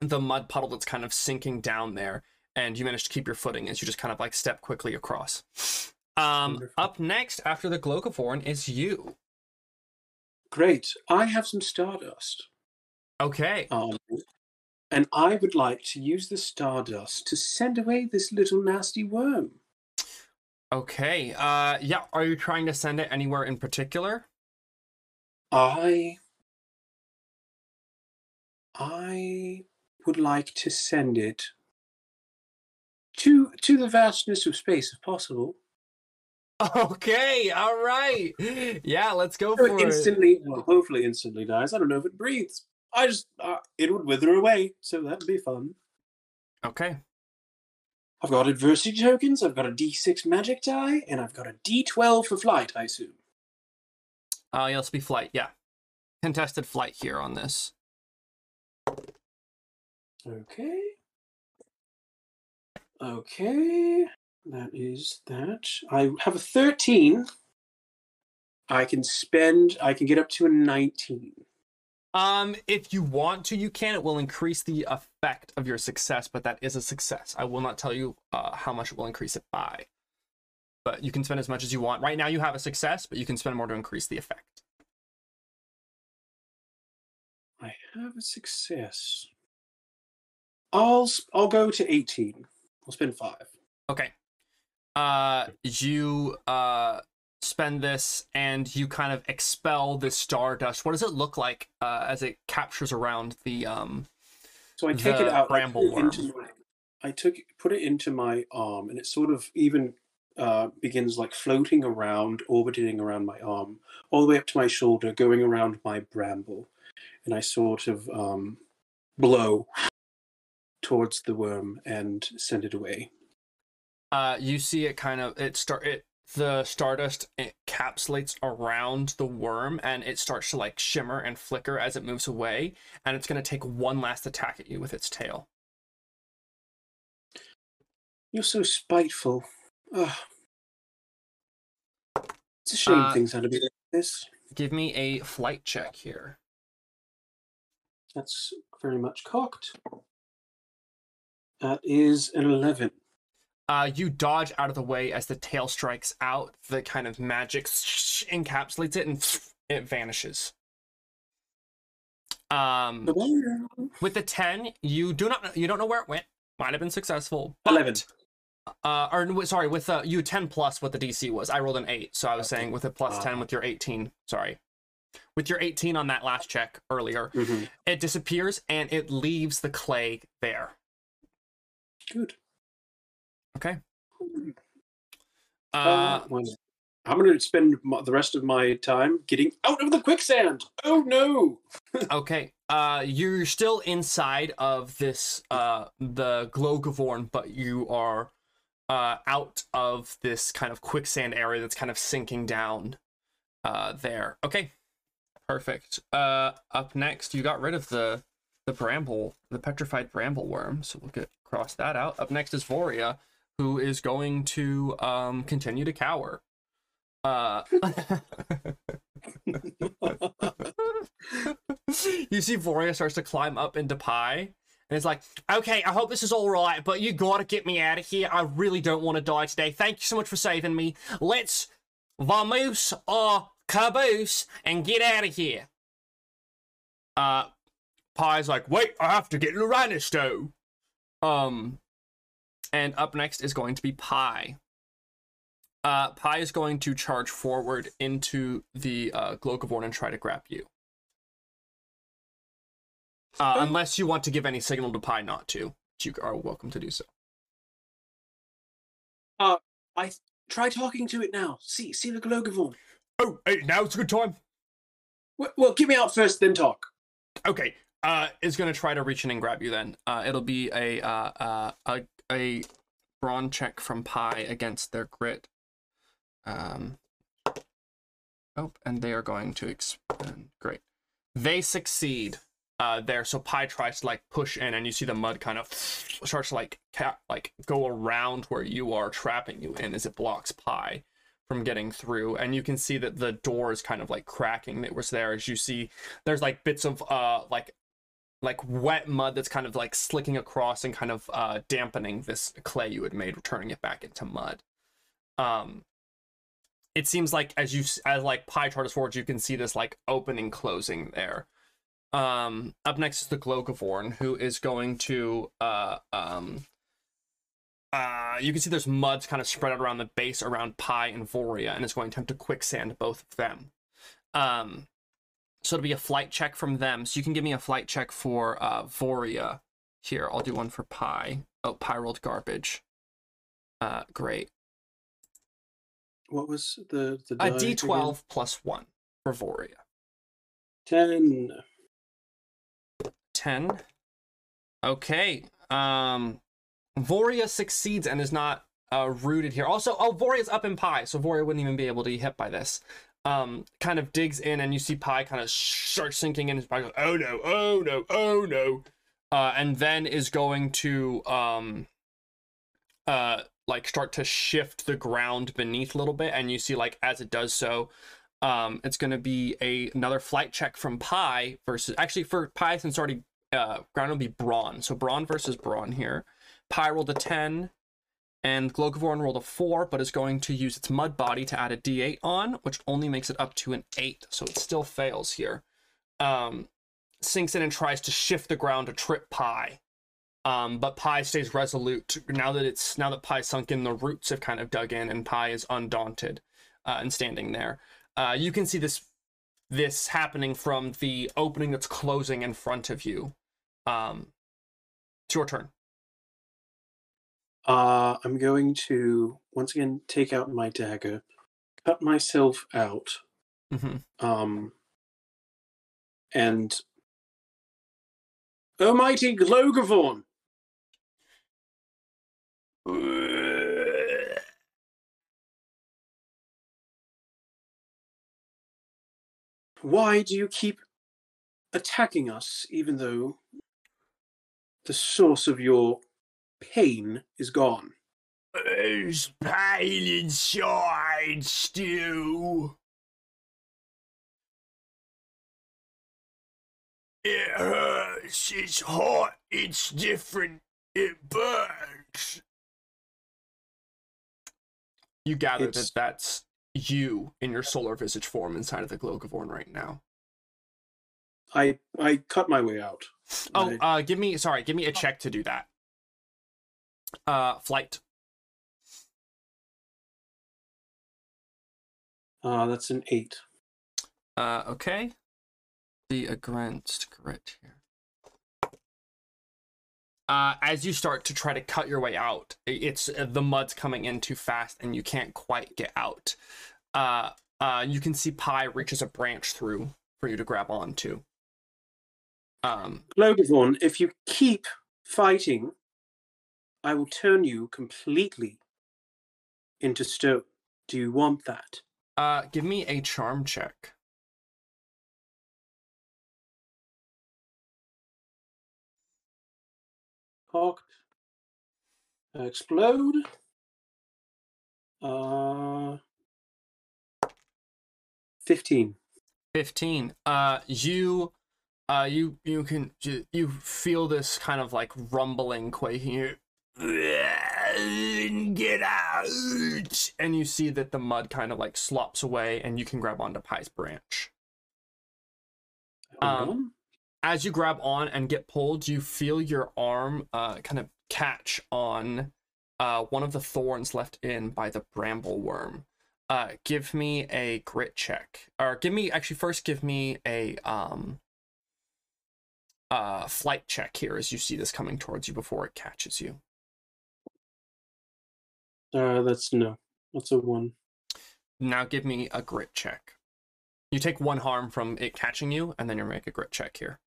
the mud puddle that's kind of sinking down there, and you manage to keep your footing as you just kind of like step quickly across. Um, up next after the Glogavorn is you. Great. I have some stardust. Okay. Um, and I would like to use the stardust to send away this little nasty worm. Okay. Uh, yeah. Are you trying to send it anywhere in particular? I. I would like to send it to to the vastness of space if possible. Okay. All right. Yeah. Let's go for So it instantly, well, hopefully instantly dies. I don't know if it breathes. I just, uh, it would wither away, so that'd be fun. Okay. I've got adversity tokens, I've got a d6 magic die, and I've got a d12 for flight, I assume. Uh, let's be flight. Yeah. Contested flight here on this. Okay. Okay. That is that. I have a 13. I can spend, I can get up to a 19. Um, if you want to, you can. It will increase the effect of your success, but that is a success. I will not tell you uh, how much it will increase it by. But you can spend as much as you want. Right now, you have a success, but you can spend more to increase the effect. I have a success. I'll I'll go to 18. I'll spend 5. Okay. Uh, you uh spend this and you kind of expel this stardust. What does it look like uh, as it captures around the um? So I take it out. Bramble into my, I took put it into my arm, and it sort of even uh, begins like floating around, orbiting around my arm, all the way up to my shoulder, going around my bramble, and I sort of um, blow towards the worm and send it away. uh you see it kind of it start it the stardust encapsulates around the worm and it starts to like shimmer and flicker as it moves away and it's going to take one last attack at you with its tail You're so spiteful. Ugh. It's a shame Uh, things had to be like this. give me a flight check here That's very much cocked. That is an 11. uh you dodge out of the way as the tail strikes out the kind of magic encapsulates it and it vanishes um with the 10 you do not you don't know where it went might have been successful but 11. Uh, or sorry, with uh, you 10 plus what the DC was. I rolled an 8, so I was Okay. saying with a plus 10 Ah. with your 18. Sorry. With your 18 on that last check earlier, Mhm. it disappears and it leaves the clay there. Good. Okay. Uh, Uh, well, I'm going to spend the rest of my time getting out of the quicksand. Oh no! okay. Uh, you're still inside of this uh the Glogavorn, but you are uh out of this kind of quicksand area that's kind of sinking down uh there. Okay. Perfect. Uh up next, you got rid of the the bramble, the petrified bramble worm, so we'll get cross that out. Up next is Voria, who is going to um continue to cower. Uh you see Voria starts to climb up into Pye. And it's like, okay, I hope this is all right, but you gotta get me out of here. I really don't want to die today. Thank you so much for saving me. Let's vamoose or caboose and get out of here. Uh, Pye's like, wait, I have to get Loranes too. Um, and up next is going to be Pye. Uh, Pye is going to charge forward into the uh, Glogavorn and try to grab you. Uh, unless you want to give any signal to Pye not to, you are welcome to do so. Uh, I try talking to it now. See, see the Glogavorn. Oh, hey, now's a good time. Well, well, get me out first, then talk. Okay, uh, is gonna try to reach in and grab you. Then uh, it'll be a uh, uh, a a brawn check from Pye against their grit. Um. Oh, and they are going to expand. Great, they succeed. Uh, there. So Pye tries to like push in, and you see the mud kind of starts to like ca- like go around where you are, trapping you in as it blocks Pye from getting through. And you can see that the door is kind of like cracking that was there as you see there's like bits of uh like like wet mud that's kind of like slicking across and kind of uh dampening this clay you had made, turning it back into mud. Um it seems like as you as like Pye chart is forward, you can see this like opening closing there. Um up next is the Glogavorn, who is going to uh um uh, you can see there's muds kind of spread out around the base around Pye and Voria, and it's going to attempt to quicksand both of them. Um, so it'll be a flight check from them. So you can give me a flight check for uh, Voria. Here, I'll do one for Pye. Oh, Pye rolled garbage. Uh, great. What was the the A die D12 plus one for Voria. Ten. 10. Okay. Um Voria succeeds and is not uh rooted here. Also, oh Voria's up in Pye, so Voria wouldn't even be able to be hit by this. Um kind of digs in and you see Pye kind of starts sinking in his body. goes, Oh no, oh no, oh no. Uh and then is going to um uh like start to shift the ground beneath a little bit and you see like as it does so um it's going to be a another flight check from Pye versus actually for Pye since already uh ground will be brawn so brawn versus brawn here Pye rolled a 10 and Glogavorn rolled a 4 but is going to use its mud body to add a d8 on which only makes it up to an 8 so it still fails here um sinks in and tries to shift the ground to trip Pye um, but Pye stays resolute now that it's now that Pye sunk in. The roots have kind of dug in, and Pye is undaunted uh, and standing there. Uh, you can see this this happening from the opening that's closing in front of you. Um, it's your turn. Uh, I'm going to once again take out my dagger, cut myself out, hmm um, and Almighty Glogavorn, why do you keep attacking us even though the source of your pain is gone? There's pain inside still. It hurts, it's hot, it's different, it burns. You gather It's- that that's you in your solar visage form inside of the Glogavorn right now. I I cut my way out. Oh, I- uh, give me sorry, give me a check to do that. Uh, flight. uh, that's an eight. Uh, okay. The against grit here. Uh, as you start to try to cut your way out, it's uh, the mud's coming in too fast and you can't quite get out. uh, uh, you can see Pye reaches a branch through for you to grab onto. Um, Glogavorn, if you keep fighting, I will turn you completely into stone. Do you want that? uh, give me a charm check. Hawk. Explode. Uh, 15. 15 uh you uh you you can you, you feel this kind of like rumbling quaking get out. And you see that the mud kind of like slops away and you can grab onto Pye's branch. Um, as you grab on and get pulled you feel your arm uh kind of catch on uh one of the thorns left in by the bramble worm. Uh give me a grit check. Or give me actually first give me a um uh flight check here as you see this coming towards you before it catches you Uh, that's no. That's a one. now give me a grit check you take one harm from it catching you and then you make a grit check here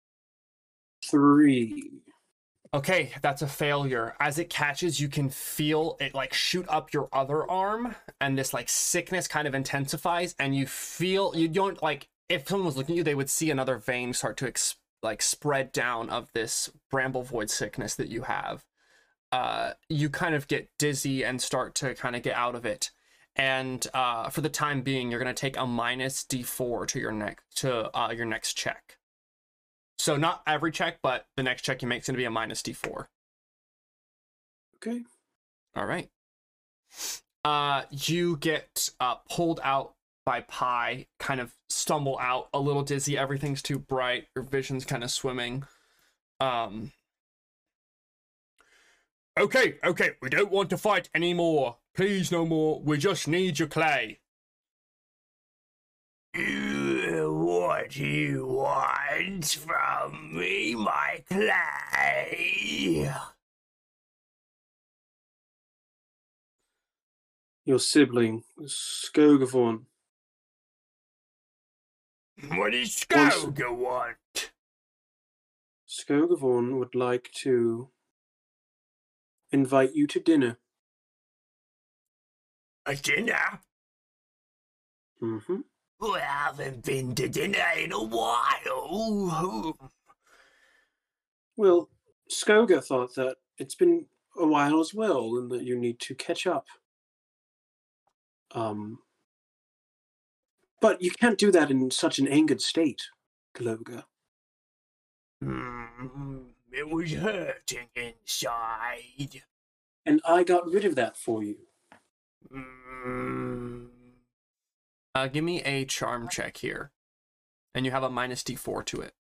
Three. Okay, that's a failure. As it catches, you can feel it like shoot up your other arm, and this like sickness kind of intensifies, and you feel you don't like if someone was looking at you, they would see another vein start to ex- like spread down of this bramble void sickness that you have. Uh, you kind of get dizzy and start to kind of get out of it. And uh, for the time being, you're gonna take a minus d4 to your next to uh, your next check. So not every check, but the next check you make is going to be a minus d4. Okay. All right. Uh, you get uh, pulled out by Pye, kind of stumble out a little dizzy. Everything's too bright. Your vision's kind of swimming. Um, Okay, okay, we don't want to fight anymore. Please, no more. We just need your clay. What do you want from me, my clay? Your sibling, Skogavorn. What does Once- Skoga want? Skogavorn would like to invite you to dinner. A dinner? Mm-hmm. We haven't been to dinner in a while. Well, Skoga thought that it's been a while as well, and that you need to catch up. Um, but you can't do that in such an angered state, Gloga. Hmm, it was hurting inside. And I got rid of that for you. Hmm. uh, give me a charm check here, and you have a minus d4 to it.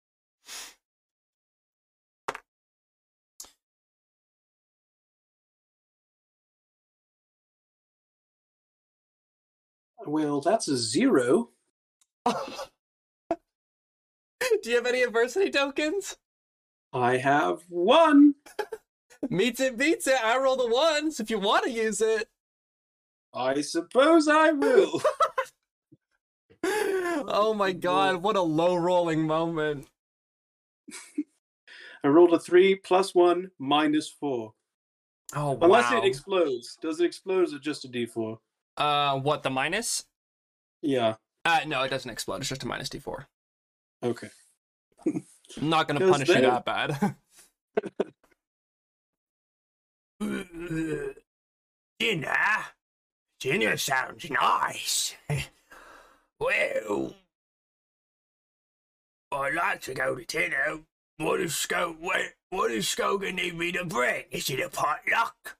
Well, that's a zero. Do you have any adversity tokens? I have one. Meets it, beats it. I roll the ones if you want to use it. I suppose I will. oh my god, what a low rolling moment. I rolled a three plus one minus four. Oh wow. Unless it explodes. Does it explode or just a d4? uh, what the minus? Yeah. Uh, no, it doesn't explode. It's just a minus d4. Okay. I'm not gonna punish you that bad. Dinner? Dinner sounds nice. well, I'd like to go to dinner. What is does Sko what, what does Skoga need me to bring? Is it a potluck?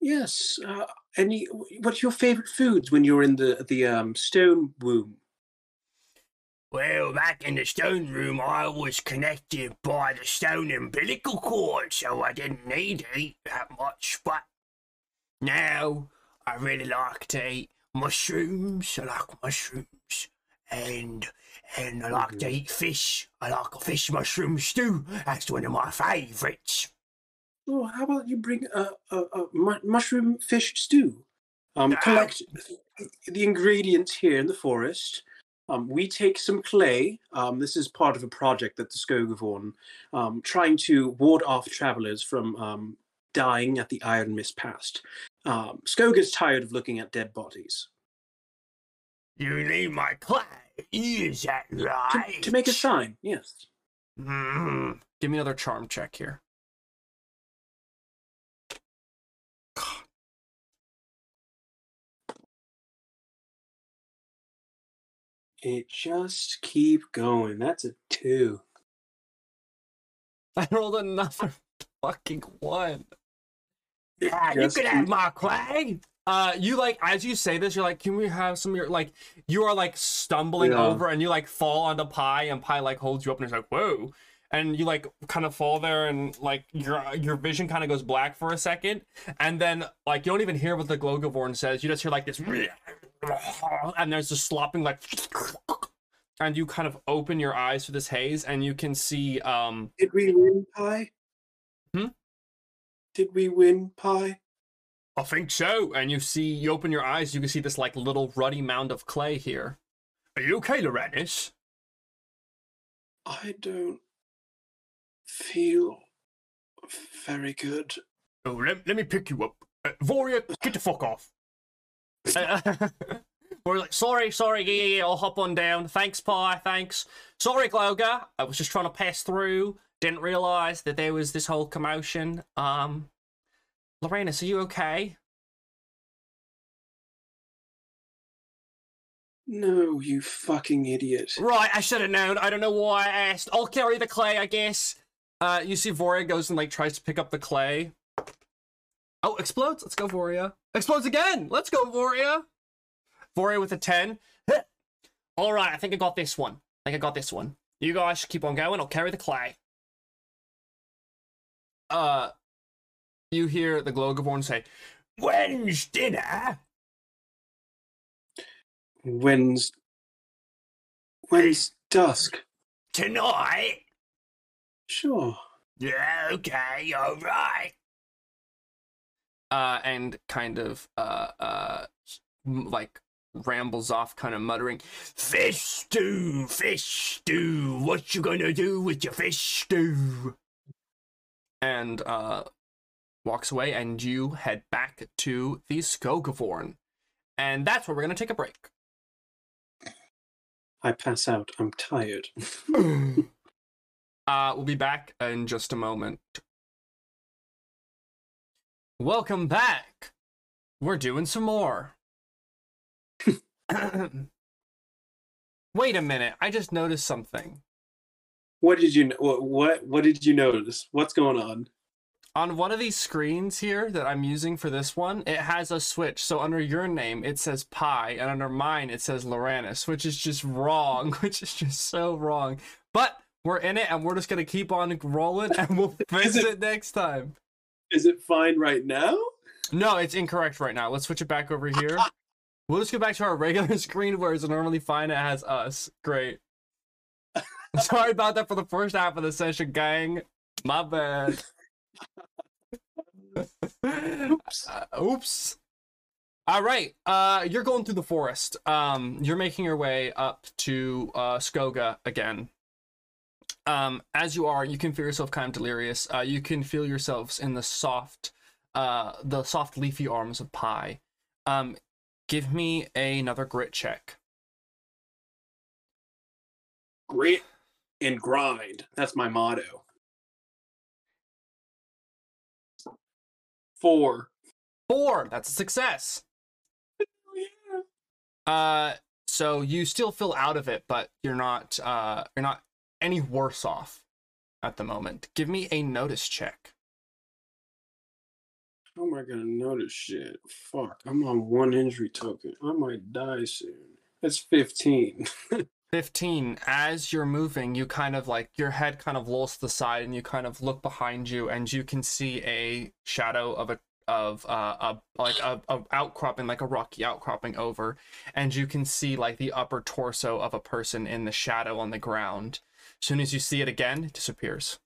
Yes. Uh, any? What's your favorite foods when you're in the the um, stone womb? Well, back in the stone room, I was connected by the stone umbilical cord, so I didn't need to eat that much. But now I really like to eat mushrooms. I like mushrooms, and and I like to eat fish. I like a fish mushroom stew. That's one of my favourites. Oh, how about you bring a, a, a mu- mushroom fish stew? Um, collect the ingredients here in the forest. Um, we take some clay. Um, this is part of a project that the Skogavorn, um, trying to ward off travelers from um, dying at the Iron Mist Pass. Um, Skoga's tired of looking at dead bodies. You need my clay, is that To, right? to make a sign, yes. Mm. Give me another charm check here. It just keep going. That's a two. I rolled another fucking one. Yeah, you can have my clay. Uh, you like as you say this, you're like, can we have some? of Your like, you are like stumbling Yeah. over, and you like fall onto Pye, and Pye like holds you up, and it's like, whoa, and you like kind of fall there, and like your uh, your vision kind of goes black for a second, and then like you don't even hear what the Glogavorn says. You just hear like this, mm. and there's just slopping like, and you kind of open your eyes to this haze, and you can see um Did we win, Pye Hmm? Did we win, Pye I think so. and you see you open your eyes, you can see this like little ruddy mound of clay here. Are you okay, Loranes? I don't feel very good. Oh, let, let me pick you up. Uh, Voria, get the fuck off. We're like, sorry, sorry, yeah, yeah, yeah, I'll hop on down. Thanks, Pye, thanks. Sorry, Gloga. I was just trying to pass through. Didn't realize that there was this whole commotion. Um, Loranes, are you okay? No, you fucking idiot. Right, I should have known. I don't know why I asked. I'll carry the clay, I guess. Uh, you see Voria goes and like tries to pick up the clay. Oh, explodes. Let's go, Voria. Explodes again. Let's go, Voria. Voria with a 10. All right, I think I got this one. I think I got this one. You guys keep on going. I'll carry the clay. Uh, you hear the Glogavorn say, When's dinner? When's when's dusk? Tonight? Sure. Yeah, okay, alright. Uh, and kind of uh, uh, like rambles off, kind of muttering, Fish stew, fish stew. What you gonna do with your fish stew? and uh, walks away, and you head back to the Skogavorn. And that's where we're gonna take a break. I pass out. I'm tired. Uh, we'll be back in just a moment. Welcome back. We're doing some more. Wait a minute. I just noticed something. What did you what what what did you notice? What's going on? On one of these screens here that I'm using for this one, it has a switch. So under your name, it says Pye, and under mine, it says Loranes, which is just wrong, which is just so wrong. But we're in it, and we're just gonna keep on rolling, and we'll fix it- it next time. Is it fine right now? No, it's incorrect right now. Let's switch it back over here. We'll just go back to our regular screen where it's normally fine. It has us. Great. Sorry about that for the first half of the session, gang. My bad. Oops. Uh, oops. All right. Uh, you're going through the forest. Um, you're making your way up to uh, Skoga again. Um, as you are, you can feel yourself kind of delirious. Uh, you can feel yourselves in the soft, uh, the soft leafy arms of Pye. Um, give me another grit check. Grit and grind. That's my motto. Four. Four. That's a success. Uh, so you still feel out of it, but you're not. Uh, you're not any worse off at the moment. Give me a notice check. How am I gonna notice shit? Fuck. I'm on one injury token. I might die soon. That's 15. 15 as you're moving you kind of like your head kind of lolls to the side and you kind of look behind you and you can see a shadow of a of uh, a like a, a outcropping like a rocky outcropping over and you can see like the upper torso of a person in the shadow on the ground as soon as you see it again it disappears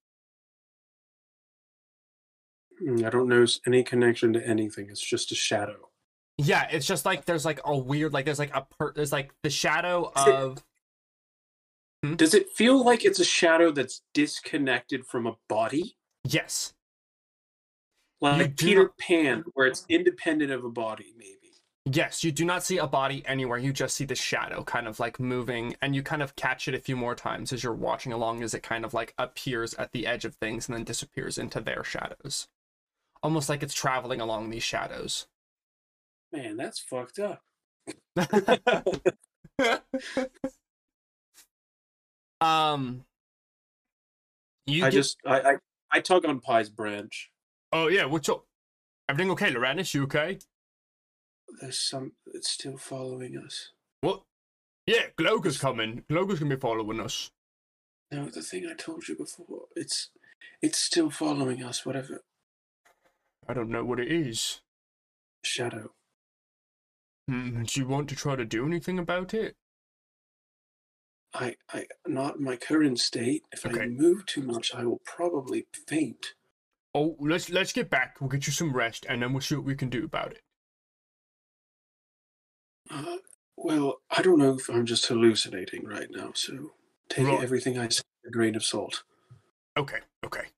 Hmm, I don't notice any connection to anything. It's just a shadow. Yeah, it's just like there's like a weird like there's like a per- there's like the shadow Is it- of Does it feel like it's a shadow that's disconnected from a body? yes. Like do Peter Pan, where it's independent of a body, maybe. Yes, you do not see a body anywhere. You just see the shadow kind of like moving, and you kind of catch it a few more times as you're watching along as it kind of like appears at the edge of things and then disappears into their shadows. Almost like it's traveling along these shadows. Man, that's fucked up. um you I get- just I, I I tug on Pye's branch. Oh yeah, what's up? Everything okay, Loranes? You okay? There's some it's still following us. What? Yeah, Gloga's coming. Gloga's gonna be following us. No, the thing I told you before, it's it's still following us, whatever I don't know what it is. shadow. Hmm, do you want to try to do anything about it? I I not my current state. If I move too much, I will probably faint. Oh, let's let's get back. We'll get you some rest, and then we'll see what we can do about it. Uh, well, I don't know if I'm just hallucinating right now, so take Right. everything I say with a grain of salt. Okay, okay.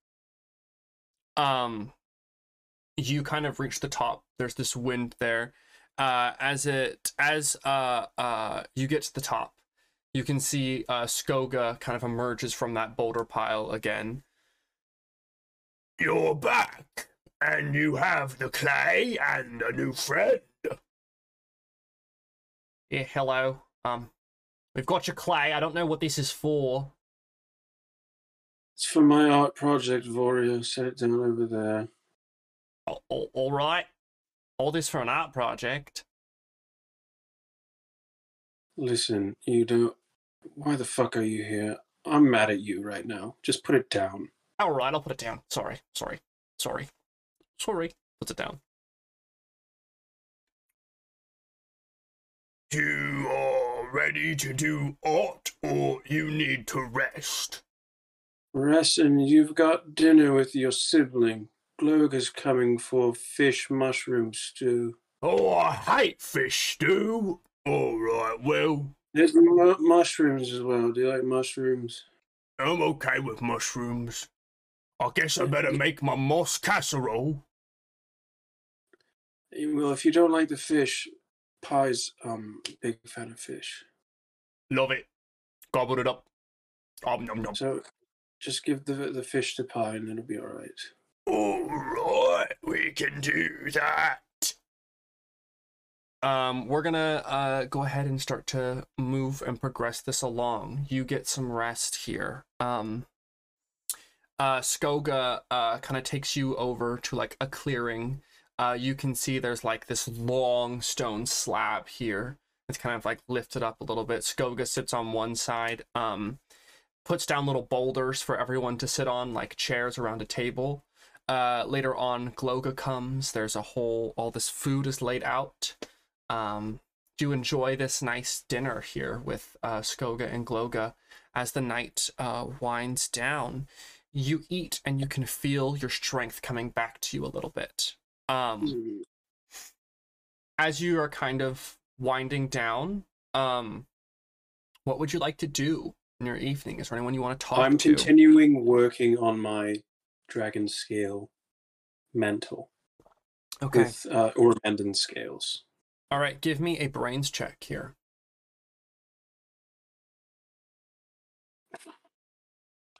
Um, you kind of reach the top. There's this wind there. Uh, as it as uh uh you get to the top, you can see uh Skoga kind of emerges from that boulder pile again. You're back, and you have the clay and a new friend. Yeah, hello. Um, we've got your clay. I don't know what this is for. It's for my art project, Voria. Set it down over there. All, all, all right. All this for an art project. Listen, you don't. Why the fuck are you here? I'm mad at you right now. Just put it down. All right, I'll put it down. Sorry, sorry, sorry, sorry. Put it down. You are ready to do art, or you need to rest. Resin, you've got dinner with your sibling. Gloga's coming for fish mushroom stew. Oh, I hate fish stew. All right, well, There's mushrooms as well. Do you like mushrooms? I'm okay with mushrooms. I guess I better make my moss casserole. Well, if you don't like the fish, Pye's um big fan of fish. Love it. Gobbled it up. Om nom nom. So just give the the fish to Pie and it'll be all right. All right, we can do that. Um, we're gonna uh go ahead and start to move and progress this along. You get some rest here. Um, uh, Skoga uh kind of takes you over to like a clearing. Uh, you can see there's like this long stone slab here. It's kind of like lifted up a little bit. Skoga sits on one side. Um, puts down little boulders for everyone to sit on, like chairs around a table. Uh, later on, Gloga comes. There's a whole, all this food is laid out. Um, do enjoy this nice dinner here with uh, Skoga and Gloga as the night uh, winds down. You eat and you can feel your strength coming back to you a little bit. Um, Mm, as you are kind of winding down, um, what would you like to do in your evening? Is there anyone you want to talk I'm to? continuing working on my dragon scale mental okay. with uh, scales. All right. Give me a brains check here.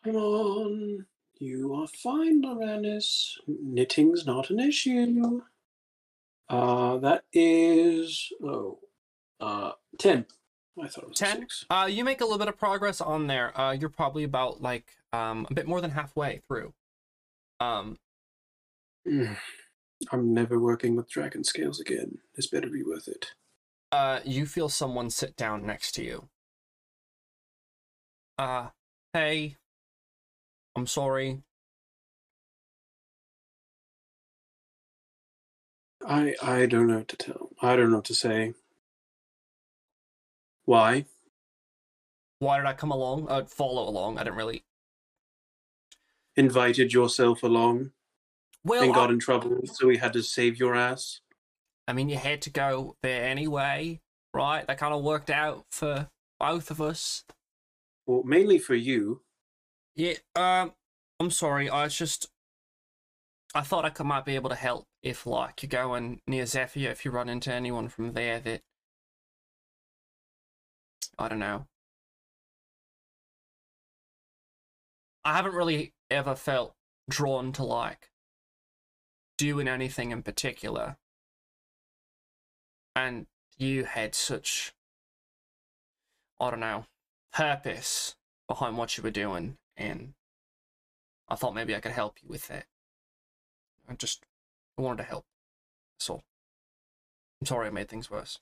Come on. You are fine, Loranes. Knitting's not an issue. Uh, that is, oh, uh, 10. I thought it was 10? 6. Uh, you make a little bit of progress on there. Uh, you're probably about like um a bit more than halfway through. Um, Mm. I'm never working with dragon scales again. This better be worth it. uh, you feel someone sit down next to you. Uh, hey. I'm sorry. I I don't know what to tell. I don't know what to say. Why? Why did I come along? Uh, follow along. I didn't really. Invited yourself along Well, and got I- in trouble, so we had to save your ass. I mean, you had to go there anyway, right? That kind of worked out for both of us. Well, mainly for you. Yeah, um, I'm sorry. I just, I thought I could might be able to help if, like, you're going near Zephyr, if you run into anyone from there that, I don't know. I haven't really ever felt drawn to like doing anything in particular. And you had such, I don't know, purpose behind what you were doing, and I thought maybe I could help you with that. I just I wanted to help. So. I'm sorry I made things worse.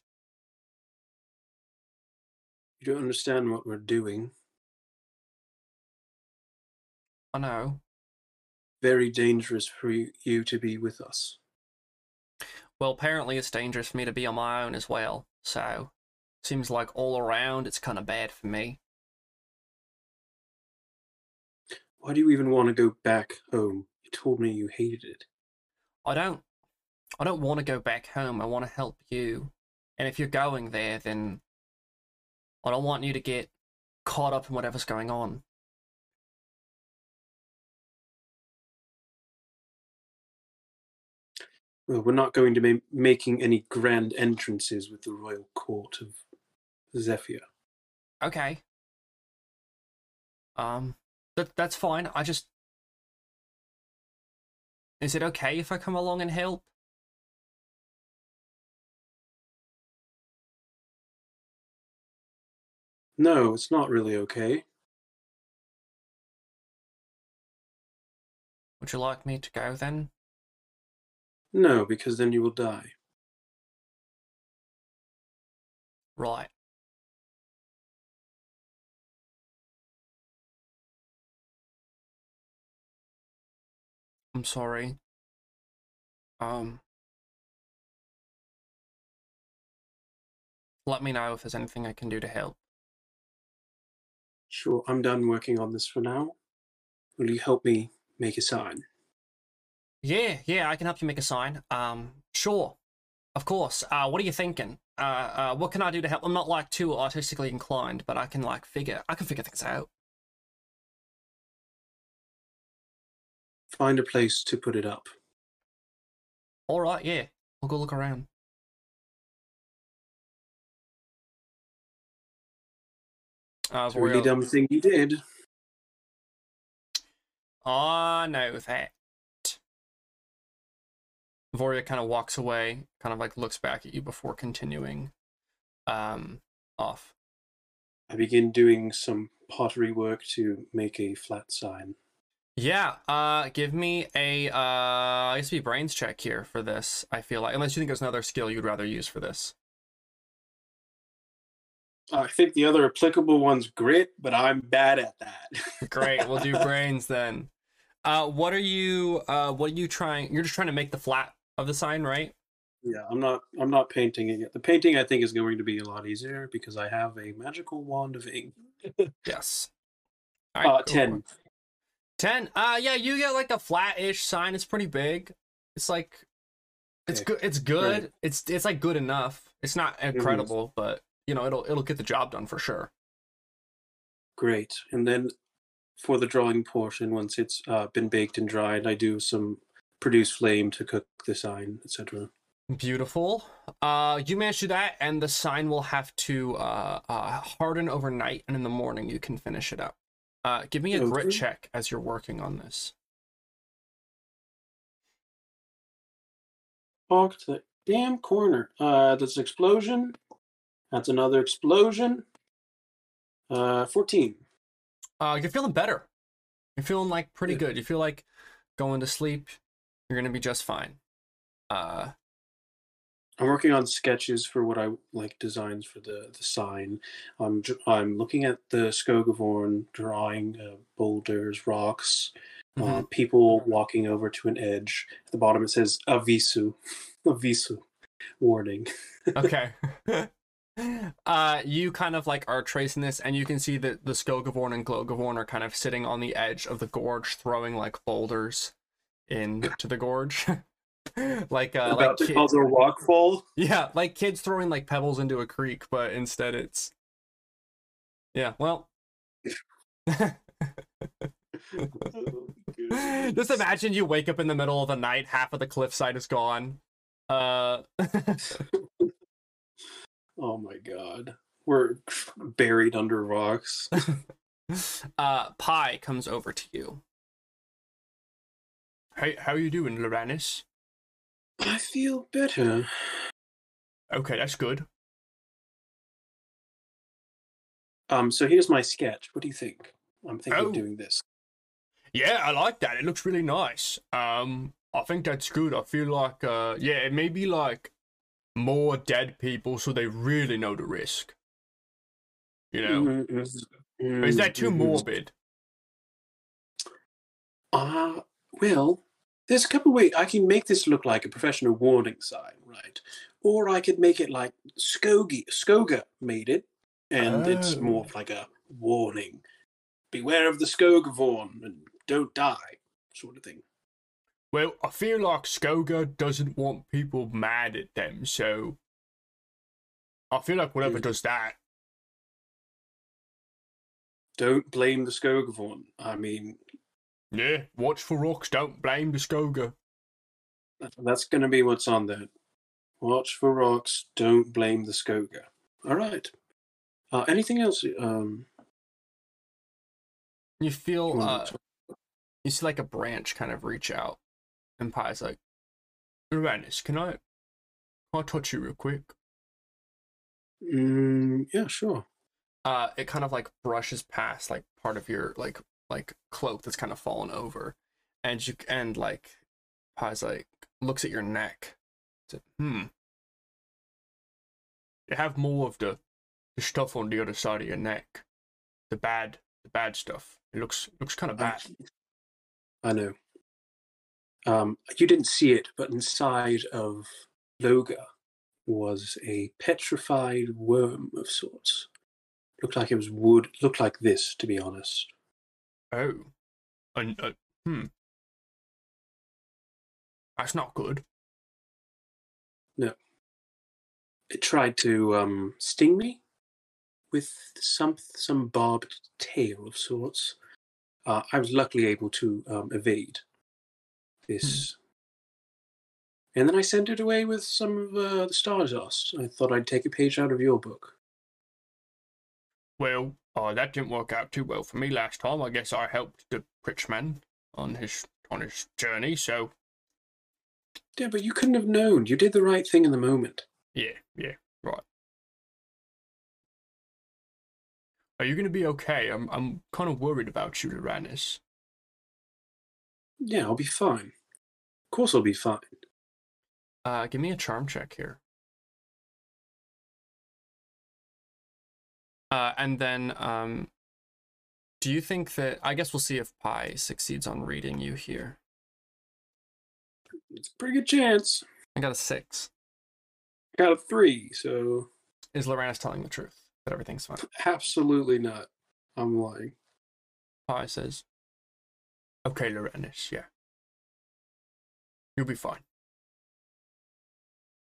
You don't understand what we're doing. I know. Very dangerous for you, to be with us. Well, apparently it's dangerous for me to be on my own as well, so seems like all around it's kind of bad for me. Why do you even want to go back home? You told me you hated it. I don't I don't want to go back home. I want to help you. And if you're going there, then I don't want you to get caught up in whatever's going on. Well, we're not going to be making any grand entrances with the royal court of Zephyr. Okay. Um that that's fine. I just Is it okay if I come along and help? No, it's not really okay. Would you like me to go then? No, because then you will die. Right. I'm sorry. Um, let me know if there's anything I can do to help. Sure, I'm done working on this for now. Will you help me make a sign? Yeah, yeah, I can help you make a sign. Um, sure, of course. Uh, what are you thinking? Uh, uh, what can I do to help? I'm not like too artistically inclined, but I can like figure. I can figure things out. Find a place to put it up. All right, yeah, I'll go look around. Uh, It's a really Voriel- dumb thing you did. I know that. Voria kind of walks away, kind of like looks back at you before continuing um off. I begin doing some pottery work to make a flat sign. Yeah, uh give me a uh I guess be brains check here for this, I feel like. Unless you think there's another skill you'd rather use for this. I think the other applicable one's grit, but I'm bad at that. Great, we'll do brains then. Uh what are you uh what are you trying you're just trying to make the flat of the sign, right? yeah, I'm not. I'm not painting it yet. The painting I think is going to be a lot easier because I have a magical wand of ink. Yes. Uh, cool. ten. 10 uh yeah you get like a flat-ish sign. It's pretty big. It's like it's good it's good. Great. it's it's like good enough. It's not incredible but you know it'll it'll get the job done for sure. Great. And then for the drawing portion, once it's uh, been baked and dried, I do some produce flame to cook the sign, etc. beautiful. Uh you manage to do that and the sign will have to uh, uh harden overnight and in the morning you can finish it up uh give me a grit check as you're working on this Walk to the damn corner. Uh, that's an explosion. That's another explosion. Uh, fourteen. uh you're feeling better you're feeling like pretty Good. good you feel like going to sleep you're gonna be just fine uh I'm working on sketches for what I like designs for the the sign. I'm I'm looking at the Skogavorn, drawing uh, boulders, rocks, uh, people walking over to an edge. At the bottom it says avisu, avisu, warning. okay. uh, you kind of like are tracing this, and you can see that the Skogavorn and Glogavorn are kind of sitting on the edge of the gorge, throwing like boulders into the gorge. like uh, About like to kid- cause a rock fall. yeah, like kids throwing like pebbles into a creek, but instead it's yeah. Well, just imagine you wake up in the middle of the night, half of the cliffside is gone. Uh, Oh my god. We're buried under rocks. uh, Pye comes over to you. Hey, how you doing, Loranes? I feel better. Okay, that's good. Um, so here's my sketch. What do you think? I'm thinking Oh. of doing this. Yeah, I like that. It looks really nice. Um, I think that's good. I feel like, uh, yeah, it may be like more dead people, so they really know the risk. You know, Mm, mm, is that too mm, mm. morbid? Uh, well, there's a couple of ways. I can make this look like a professional warning sign, right? Or I could make it like Skogie, Skoga made it, and it's more Oh. of like a warning. Beware of the Skogavorn and don't die, sort of thing. Well, I feel like Skoga doesn't want people mad at them, so I feel like whatever Mm. does that. Don't blame the Skogavorn. I mean, Yeah, watch for rocks. Don't blame the Skoga. that's going to be what's on there. Watch for rocks. Don't blame the Skoga. All right. Uh, anything else? Um, You you feel, uh, you see like a branch kind of reach out, and Pye's like, Loranes, can I, can I touch you real quick? Mm, yeah, sure. uh it kind of like brushes past like part of your like like cloak that's kind of fallen over and you and like Pye's like looks at your neck said, hmm you have more of the the stuff on the other side of your neck the bad the bad stuff it looks looks kind of bad I know. Um, you didn't see it, but inside of Loga was a petrified worm of sorts. Looked like it was wood. Looked like this, to be honest. Oh and uh, hmm that's not good No. It tried to um, sting me with some some barbed tail of sorts. Uh, I was luckily able to um, evade this. And then I sent it away with some of uh, the Stardust. I thought I'd take a page out of your book. Well, uh, that didn't work out too well for me last time. I guess I helped the rich man on his on his journey. So Yeah, but you couldn't have known. You did the right thing in the moment. yeah, yeah, right. Are you gonna be okay? I'm I'm kind of worried about you, Loranes. Yeah, I'll be fine. Of course, I'll be fine. Uh, give me a charm check here. Uh, and then um, do you think that I guess we'll see if Pye succeeds on reading you here. It's a pretty good chance. I got a six. I got a three, so Is Loranes telling the truth that everything's fine? absolutely not. I'm lying. Pye says, Okay, Loranes, yeah. You'll be fine.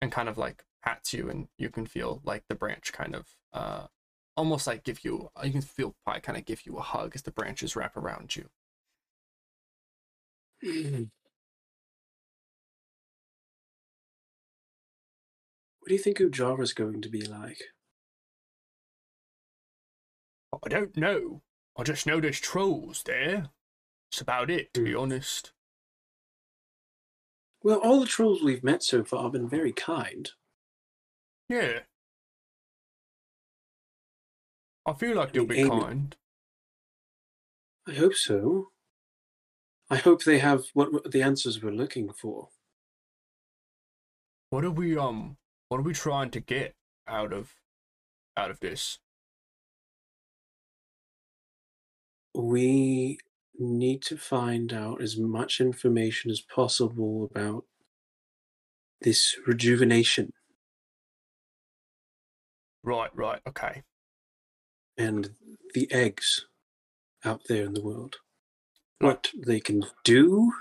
And kind of like pats you, and you can feel like the branch kind of, uh, almost like give you, you can feel Pye kind of give you a hug as the branches wrap around you. What do you think Ujara's going to be like? I don't know. I just know there's trolls there. That's about it, to be Hmm. honest. Well, all the trolls we've met so far have been very kind. Yeah. I feel like they'll be Amy- kind. I hope so. I hope they have what what the answers we're looking for. What are we um what are we trying to get out of out of this? We need to find out as much information as possible about this rejuvenation Right, right, okay. And the eggs out there in the world. Hmm. What they can do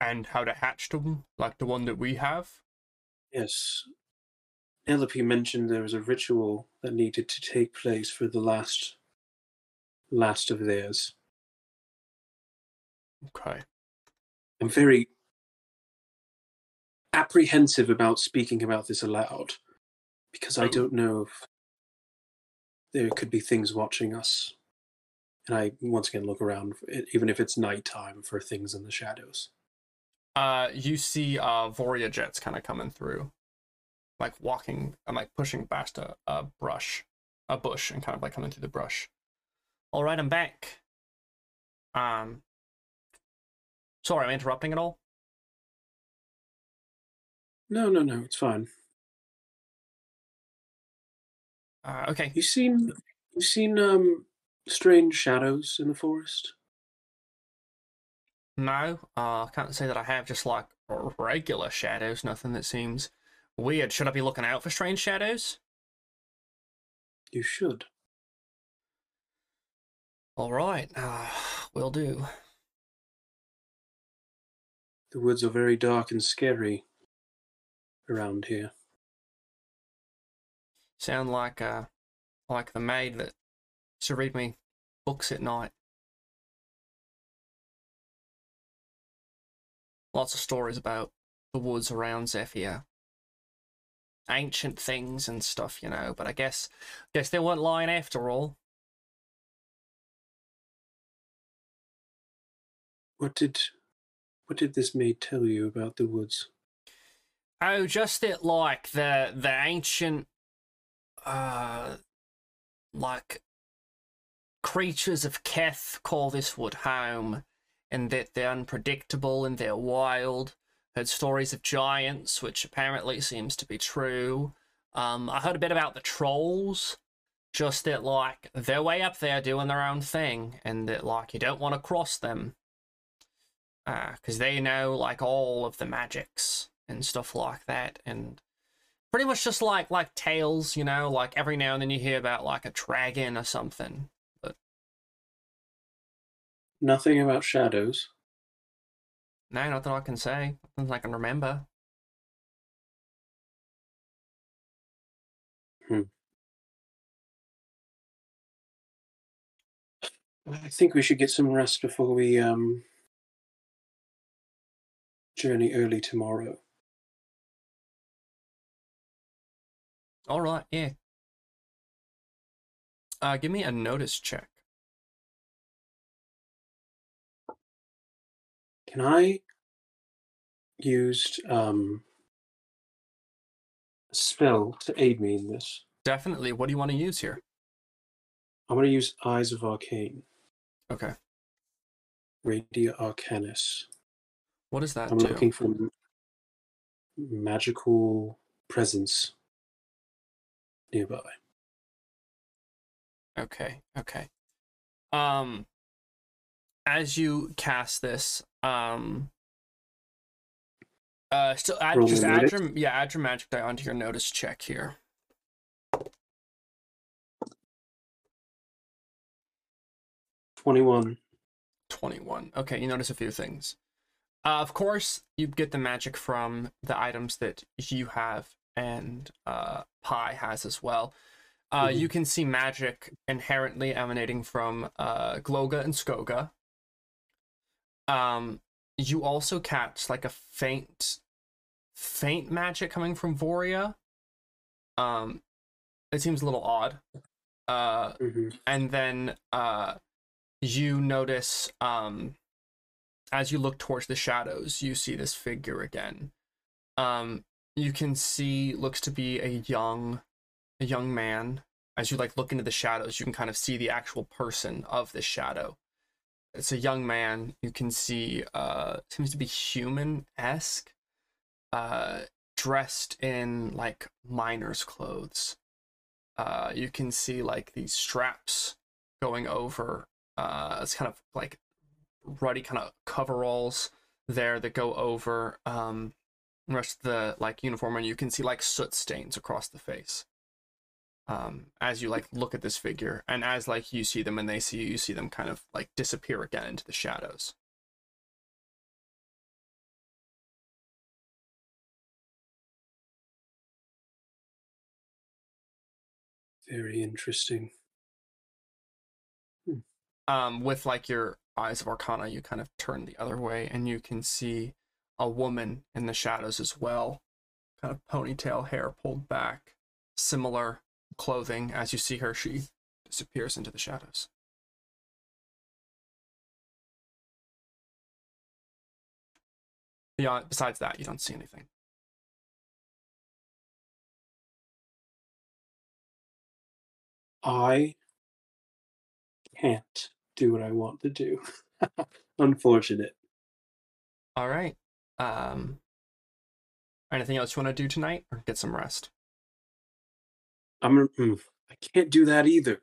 And how to hatch them, like the one that we have? Yes. Penelope mentioned there was a ritual that needed to take place for the last last of theirs. Okay. I'm very apprehensive about speaking about this aloud because I Oh. don't know if there could be things watching us. And I once again look around, even if it's nighttime, for things in the shadows. Uh, you see uh Voria jets kind of coming through, like walking and like pushing past a, a brush, a bush, and kind of like coming through the brush. All right, I'm back. Um, sorry, I'm interrupting at all. No, no, no, it's fine. Uh, okay. You seen you seen um strange shadows in the forest? No, uh, I can't say that I have just like regular shadows. Nothing that seems weird. Should I be looking out for strange shadows? You should. All right, uh, will do. The woods are very dark and scary around here. Sound like uh, like the maid that used to read me books at night. Lots of stories about the woods around Zephyr. Ancient things and stuff, you know, but I guess guess they weren't lying after all. What did what did this maid tell you about the woods? Oh, just that like the the ancient uh like creatures of Keth call this wood home, and that they're unpredictable and they're wild. Heard stories of giants, which apparently seems to be true. Um, I heard a bit about the trolls, just that like they're way up there doing their own thing, and that like you don't want to cross them, because they know like all of the magics and stuff like that, and pretty much just like like tales, you know, like every now and then you hear about like a dragon or something. But nothing about shadows. No, not that I can say. Nothing I can remember. Hmm. I think we should get some rest before we um journey early tomorrow. All right, yeah. Uh, give me a notice check. Can I use um a spell to aid me in this? Definitely. What do you want to use here? I'm going to use Eyes of Arcane, Okay. Radia Arcanis. What does that I'm do? looking for magical presence nearby. Okay, okay. Um as you cast this, um uh still add Roll just add your yeah, add your magic die onto your notice check here. Twenty-one. 21. Okay, you notice a few things. Uh, of course, you get the magic from the items that you have and uh, Pye has as well. Uh, Mhm. You can see magic inherently emanating from uh, Gloga and Skoga. Um, you also catch like a faint, faint magic coming from Voria. Um, it seems a little odd. Uh, hmm and then uh you notice um as you look towards the shadows you see this figure again um you can see looks to be a young a young man. As you like look into the shadows you can kind of see the actual person of the shadow. It's a young man. You can see uh seems to be human-esque uh dressed in like miner's clothes. Uh you can see like these straps going over uh it's kind of like ruddy kind of coveralls there that go over um rest of the like uniform and you can see like soot stains across the face. Um, as you like look at this figure and as like you see them and they see you you see them kind of like disappear again into the shadows. Very interesting. Hmm. um, with like your eyes of arcana you kind of turn the other way and you can see a woman in the shadows as well. Kind of ponytail hair pulled back. Similar clothing. As you see her she disappears into the shadows. Beyond besides that you don't see anything. I can't do what I want to do. Unfortunate. all right um anything else you want to do tonight or get some rest I'm. mm, I can't do that either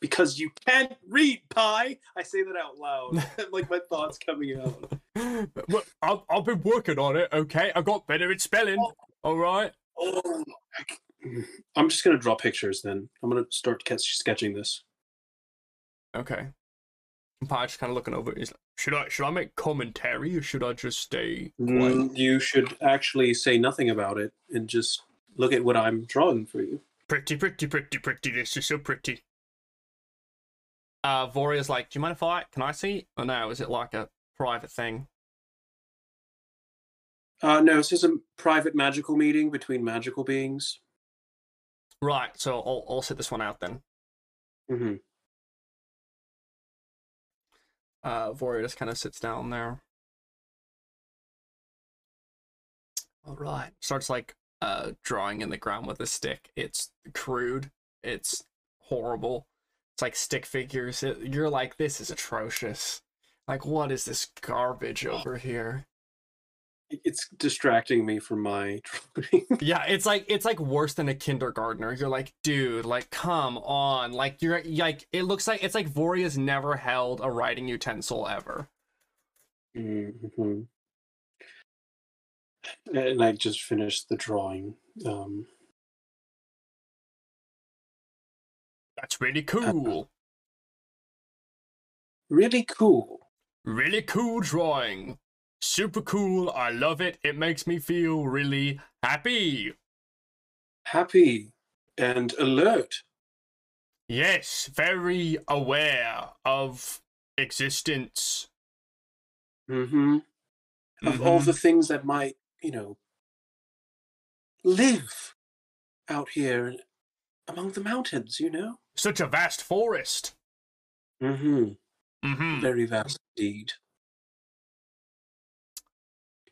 because you can't read Pye. I say that out loud, like my thoughts coming out. well, I've, I've been working on it, okay? I got better at spelling, all right? Oh, mm. I'm just gonna draw pictures then. I'm gonna start sketching this. Okay. And just kind of looking over it. He's like, should I, should I make commentary or should I just stay quiet? Mm, You should actually say nothing about it and just look at what I'm drawing for you. Pretty, pretty, pretty, pretty. This is so pretty. Uh, Voria's like, do you mind if I, can I see? Or no, is it like a private thing? Uh, no, this is a private magical meeting between magical beings. Right, so I'll, I'll sit this one out then. hmm Uh, just kind of sits down there. All right. Starts like uh drawing in the ground with a stick. It's crude. It's horrible. It's like stick figures. It, you're like, this is atrocious. Like, what is this garbage over here? It's distracting me from my drawing. Yeah, it's like it's like worse than a kindergartner. You're like, dude, like come on. Like you're like it looks like it's like Voria's never held a writing utensil ever. hmm And I just finished the drawing. Um, That's really cool. really cool. Really cool drawing. Super cool. I love it. It makes me feel really happy. Happy and alert. Yes, very aware of existence. hmm Of all Mhm. the things that might, you know, live out here among the mountains, you know? Such a vast forest. hmm Mm-hmm. Very vast indeed.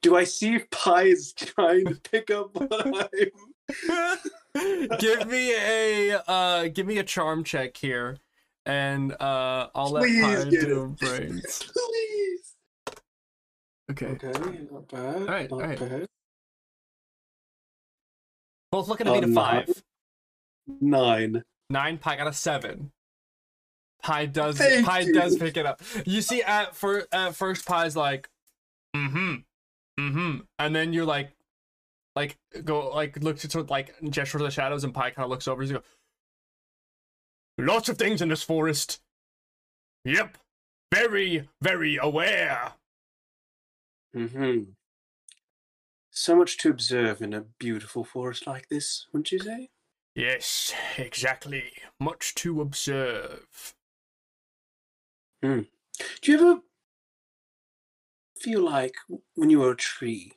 Do I see if Pye is trying to pick up what I'm give me a uh give me a charm check here and uh i'll let Pye do it. brains Please. okay Okay, not bad. Alright, not alright. bad. both looking to beat Uh, a five Nine. nine Pye got a seven Pye does Thank Pye you. does pick it up you see at for at first Pye's like mm-hmm mm-hmm and then you're like like go like look to like gesture to the shadows and Pye kind of looks over and you go Lots of things in this forest. Yep. Very, very aware. Mm hmm So much to observe in a beautiful forest like this, wouldn't you say? Yes, exactly. Much to observe. Mm. Do you ever feel like when you were a tree,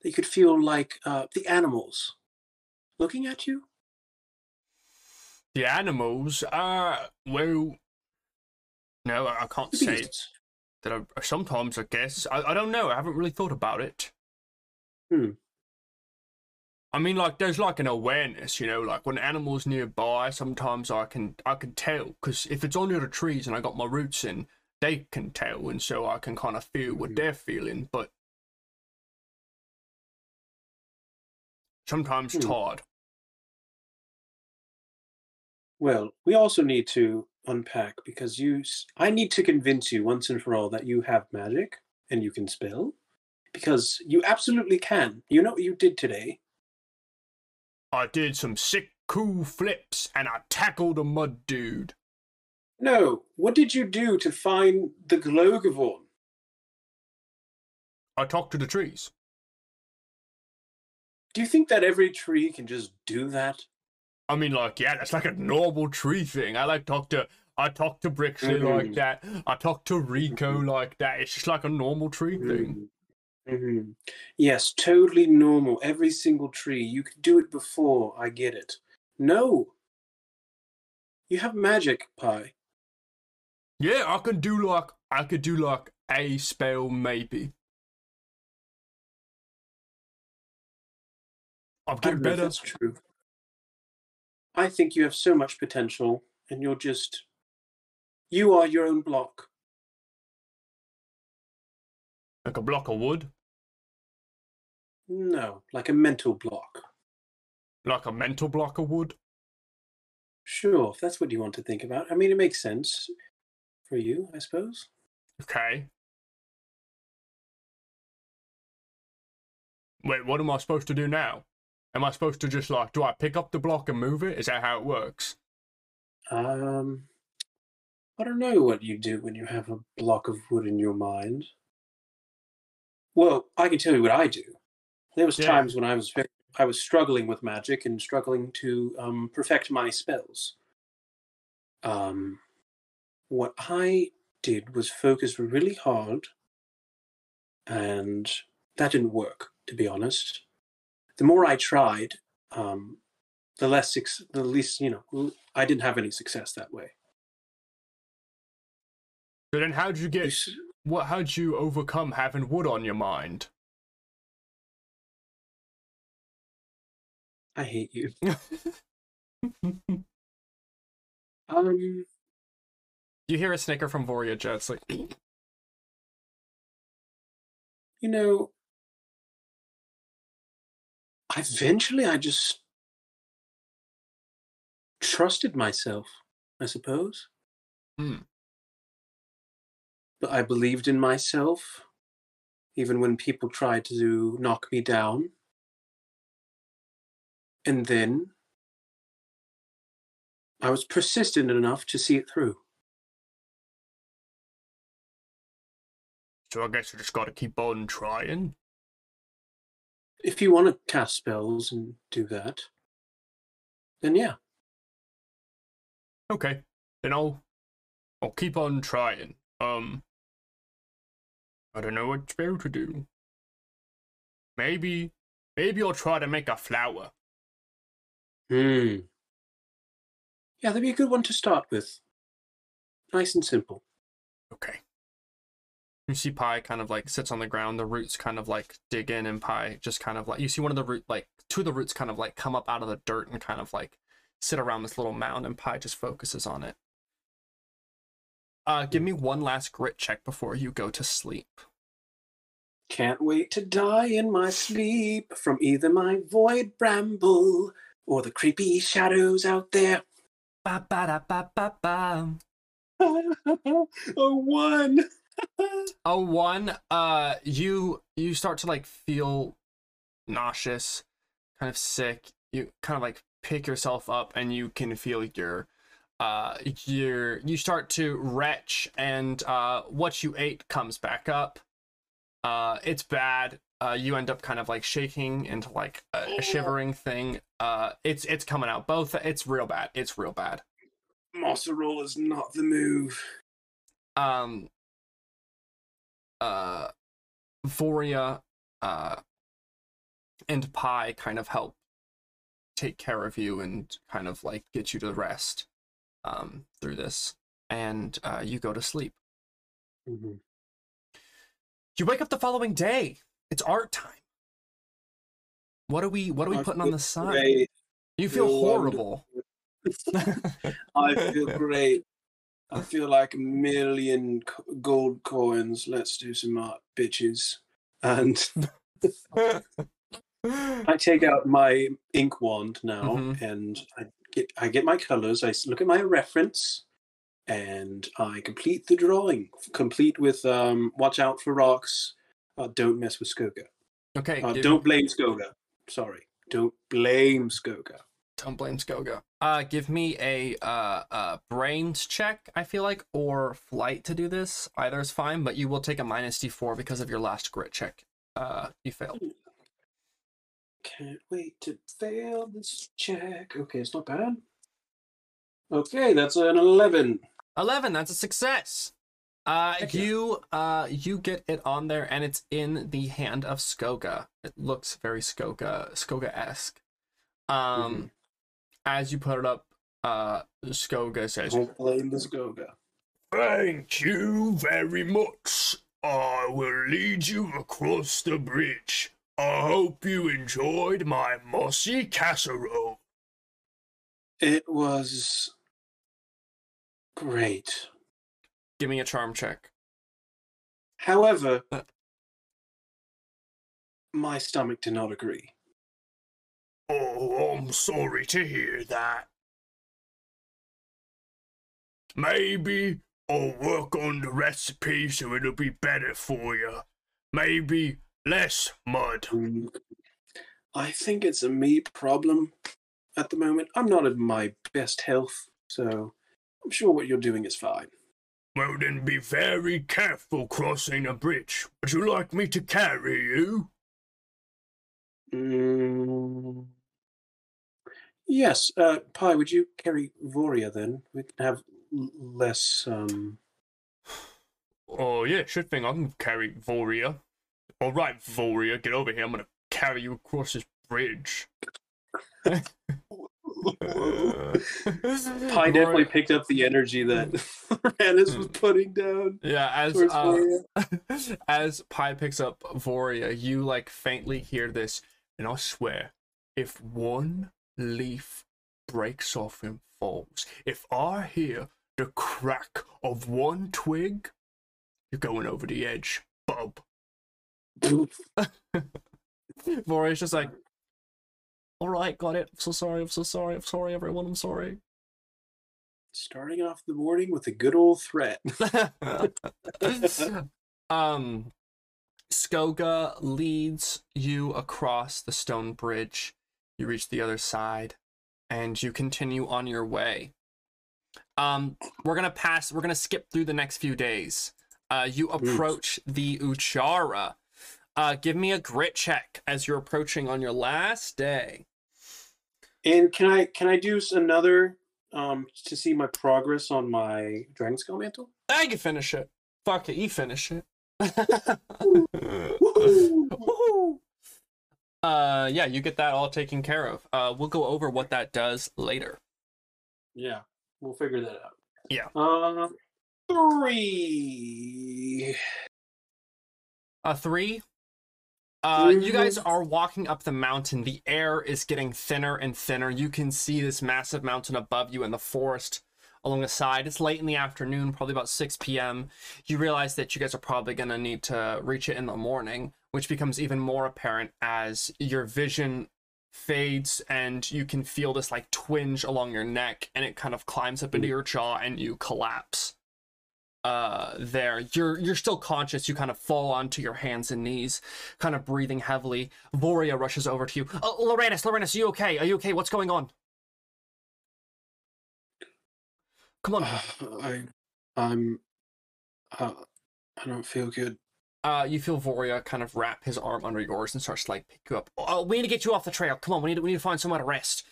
that you could feel like uh, the animals looking at you? The animals are, well, no, I can't say beasts. that I, sometimes, I guess. I, I don't know. I haven't really thought about it. Hmm. I mean, like, there's like an awareness, you know, like when animals nearby, sometimes I can, I can tell, because if it's under the trees and I got my roots in, they can tell, and so I can kind of feel what Mhm. they're feeling, but sometimes it's Hmm. hard. Well, we also need to unpack because you, I need to convince you once and for all that you have magic and you can spell, because you absolutely can. You know what you did today. I did some sick, cool flips, and I tackled a mud dude. No, what did you do to find the Glogavorn? I talked to the trees. Do you think that every tree can just do that? I mean, like, yeah, that's like a normal tree thing. I like talk to, I talk to Brixley like Mhm. that. I talk to Rico Mhm. like that. It's just like a normal tree thing. Mhm. Yes, totally normal. Every single tree. You could do it before. I get it. No. You have magic, Pye. Yeah, I can do like, I could do like a spell maybe. I'm I getting if better. that's true. I think you have so much potential, and you're just. You are your own block. Like a block of wood, No, like a mental block. like a mental block of wood. Sure, if that's what you want to think about. I mean, it makes sense for you, I suppose. Okay. Wait, what am I supposed to do now? Am I supposed to just like, do I pick up the block and move it? Is that how it works? Um, I don't know what you do when you have a block of wood in your mind. Well, I can tell you what I do. There was Yeah. times when I was I was struggling with magic and struggling to um, perfect my spells. Um, what I did was focus really hard, and that didn't work. To be honest, the more I tried, um, the less the least you know I didn't have any success that way. So then how'd you You get, what, how'd you overcome having wood on your mind? I hate you. Um, You hear a snicker from Voria Jets like you know, eventually I just trusted myself, I suppose. Hmm. But I believed in myself, even when people tried to knock me down. And then I was persistent enough to see it through. So I guess you just gotta keep on trying. If you want to cast spells and do that, then yeah. Okay. Then I'll, I'll keep on trying. Um, I don't know what spell to do. Maybe, maybe I'll try to make a flower. Hmm. Yeah, that'd be a good one to start with. Nice and simple. Okay. You see Pye kind of like sits on the ground, the roots kind of like dig in and Pye just kind of like you see one of the root like two of the roots kind of like come up out of the dirt and kind of like sit around this little mound and Pye just focuses on it. Uh give me one last grit check before you go to sleep. Can't wait to die in my sleep from either my void bramble or the creepy shadows out there. Ba ba da ba ba ba. a one. A one, uh, you you start to like feel nauseous, kind of sick. You kind of like pick yourself up, and you can feel your, uh, your you start to retch, and uh, what you ate comes back up. Uh, it's bad. Uh, you end up kind of like shaking into like a, a shivering thing. Uh, it's it's coming out. Both. It's real bad. It's real bad. Mozzarella is not the move. um uh Voria uh and Pye kind of help take care of you and kind of like get you to rest um through this and uh you go to sleep. Mhm. You wake up the following day. It's art time. What are we what are we I putting on the? Great. You feel feel horrible. I feel great. I feel like a million gold coins. Let's do some art, bitches. And I take out my ink wand now, Mhm. and I get I get my colors. I look at my reference, and I complete the drawing. Complete with um, watch out for rocks. Uh, don't mess with Skoga. okay, Uh, give- don't blame Skoga. Sorry, don't blame Skoga. Don't blame Skoga. Uh, give me a uh, uh brains check. I feel like, or flight to do this. Either is fine, but you will take a minus d4 because of your last grit check. Uh, you failed. Can't wait to fail this check. Okay, it's not bad. Okay, that's an 11. 11 that's a success uh Heck yeah. you uh you get it on there and it's in the hand of skoga it looks very skoga skoga-esque um Mhm. As you put it up uh skoga says Don't blame the Skoga. Thank you very much. I will lead you across the bridge. I hope you enjoyed my mossy casserole. It was great. give me a charm check However, Uh. my stomach did not agree. Oh, I'm sorry to hear that. Maybe I'll work on the recipe so it'll be better for you. Maybe less mud. I think it's a me problem at the moment. I'm not in my best health, so I'm sure what you're doing is fine. Well, then be very careful crossing a bridge. Would you like me to carry you? Mm. Yes, uh, Pye, would you carry Voria then? We can have l- less. Um... Oh, yeah, sure thing. I can carry Voria. All right, Voria, get over here. I'm gonna carry you across this bridge. Pye definitely picked up the energy that Rannis was putting down yeah as uh, as Pye picks up Voria, you like faintly hear this, and I swear, if one leaf breaks off and falls, if I hear the crack of one twig, you're going over the edge, bub. Voria's just like, all right, got it. I'm so sorry. I'm so sorry. I'm sorry, everyone. I'm sorry. Starting off the morning with a good old threat. um Skoga leads you across the stone bridge. You reach the other side and you continue on your way. Um we're going to pass we're to skip through the next few days. Uh you approach the Ujara. Uh give me a grit check as you're approaching on your last day. And can I can I do another um to see my progress on my Dragon Scale Mantle? I can finish it. Fuck it, you finish it. Woohoo! Woohoo! Uh, yeah, you get that all taken care of. Uh, we'll go over what that does later. Yeah, we'll figure that out. Yeah. Uh, three. Uh, three. Uh, you guys are walking up the mountain. The air is getting thinner and thinner. You can see this massive mountain above you and the forest along the side. It's late in the afternoon, probably about 6 p.m. You realize that you guys are probably going to need to reach it in the morning, which becomes even more apparent as your vision fades and you can feel this like twinge along your neck and it kind of climbs up into your jaw and you collapse uh there. You're you're still conscious. You kind of fall onto your hands and knees kind of breathing heavily. Voria rushes over to you. Oh Loranes Loranes are you okay? Are you okay? What's going on? Come on. I, I'm. Uh, I don't feel good. Uh you feel voria kind of wrap his arm under yours and starts to like pick you up. Oh we need to get you off the trail. Come on we need to, we need to find somewhere to rest.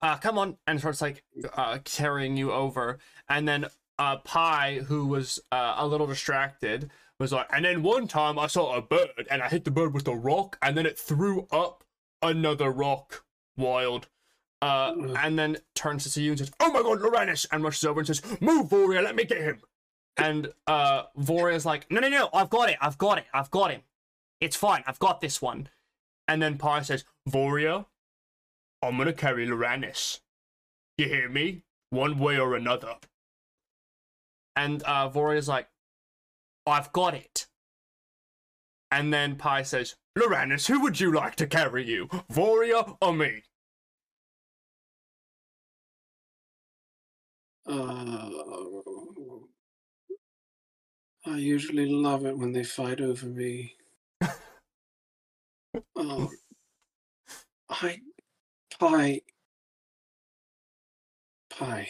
Uh come on and starts like uh carrying you over. And then uh Pye who was uh, a little distracted was like and then one time i saw a bird and i hit the bird with a rock and then it threw up another rock wild. Uh and then turns to see you and says oh my god Loranes and rushes over and says move voria let me get him and uh Voria's like, no, no, no, I've got it, I've got it, I've got him. It's fine, I've got this one. And then Pye says, Voria, I'm gonna carry Loranes. You hear me? One way or another. And uh Voria's like, I've got it. And then Pye says, Loranes, who would you like to carry you? Voria or me? Uh, I usually love it when they fight over me. um, I, Pye, Pye.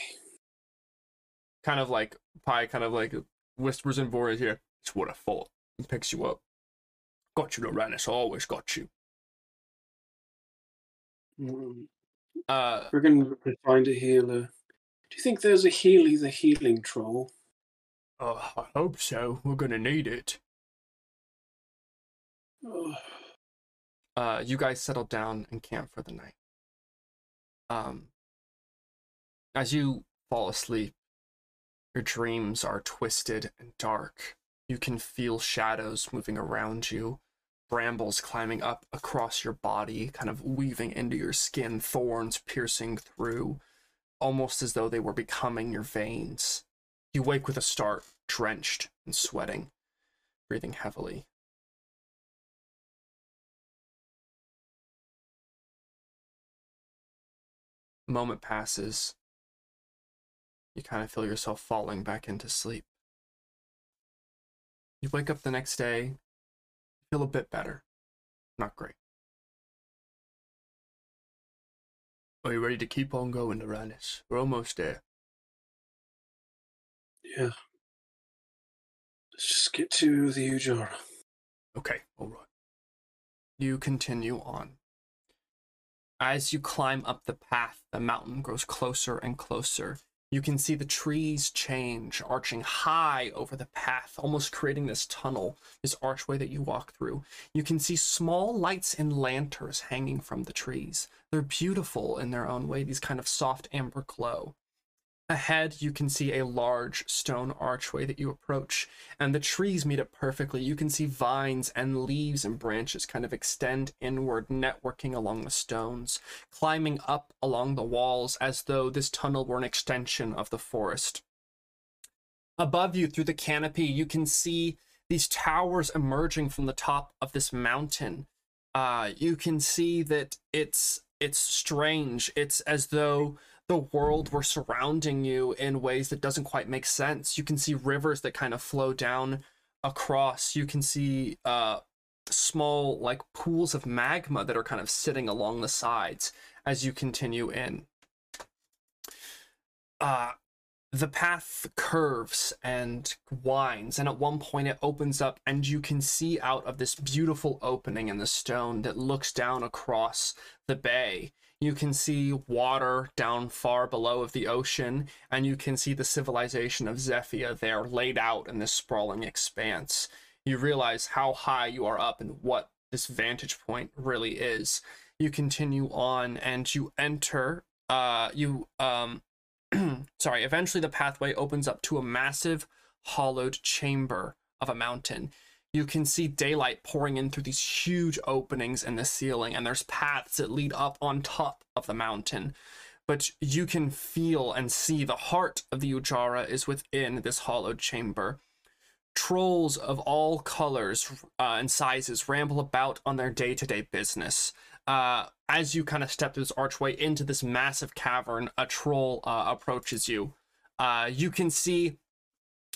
Kind of like Pye kind of like whispers in Voria's ear, it's what I thought, and picks you up. Got you, Loranes, I always got you. Mm, Uh, We're going to find a healer. Do you think there's a Healy the healing troll? Oh, I hope so. We're gonna need it. Uh, you guys settle down and camp for the night. Um, as you fall asleep, your dreams are twisted and dark. You can feel shadows moving around you, brambles climbing up across your body, kind of weaving into your skin, thorns piercing through, almost as though they were becoming your veins. You wake with a start, drenched and sweating, breathing heavily. A moment passes. You kind of feel yourself falling back into sleep. You wake up the next day, feel a bit better. Not great. Are you ready to keep on going, Loranes? We're almost there. Yeah. Let's just get to the Ujara. Okay, alright. You continue on. As you climb up the path, the mountain grows closer and closer. You can see the trees change, arching high over the path, almost creating this tunnel, this archway that you walk through. You can see small lights and lanterns hanging from the trees. They're beautiful in their own way, these kind of soft amber glow. Ahead, you can see a large stone archway that you approach, and the trees meet up perfectly. You can see vines and leaves and branches kind of extend inward, networking along the stones, climbing up along the walls as though this tunnel were an extension of the forest. Above you, through the canopy, you can see these towers emerging from the top of this mountain. Uh, you can see that it's it's strange. It's as though the world were surrounding you in ways that doesn't quite make sense. You can see rivers that kind of flow down across. You can see uh, small like pools of magma that are kind of sitting along the sides as you continue in. Uh, the path curves and winds, and at one point it opens up, and you can see out of this beautiful opening in the stone that looks down across the bay. You can see water down far below of the ocean, and you can see the civilization of Zephia there laid out in this sprawling expanse. You realize how high you are up and what this vantage point really is. You continue on and you enter uh you um sorry, eventually the pathway opens up to a massive hollowed chamber of a mountain. You can see daylight pouring in through these huge openings in the ceiling, and there's paths that lead up on top of the mountain. But you can feel and see the heart of the Ujara is within this hollowed chamber. Trolls of all colors uh, and sizes ramble about on their day to day business. Uh, as you kind of step through this archway into this massive cavern, a troll uh, approaches you. Uh, you can see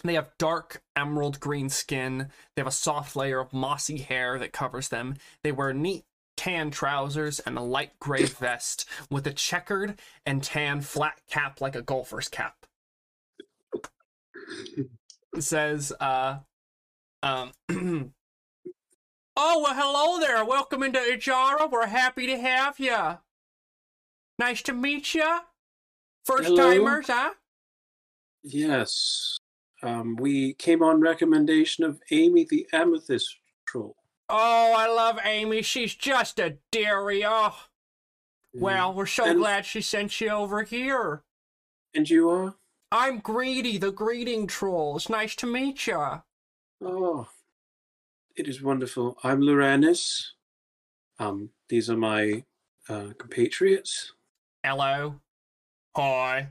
they have dark emerald green skin. They have a soft layer of mossy hair that covers them. They wear neat tan trousers and a light gray vest with a checkered and tan flat cap like a golfer's cap. It says, uh, um, Oh, well, hello there. Welcome into Ujara. We're happy to have you. Nice to meet you. First Hello. timers, huh? Yes. Um, we came on recommendation of Amy the Amethyst Troll. Oh, I love Amy. She's just a dearie. Oh, well, we're so And- glad she sent you over here. And you are? I'm Greedy, the greeting troll. It's nice to meet you. Oh, it is wonderful. I'm Loranes. Um, these are my uh, compatriots. Hello. Hi.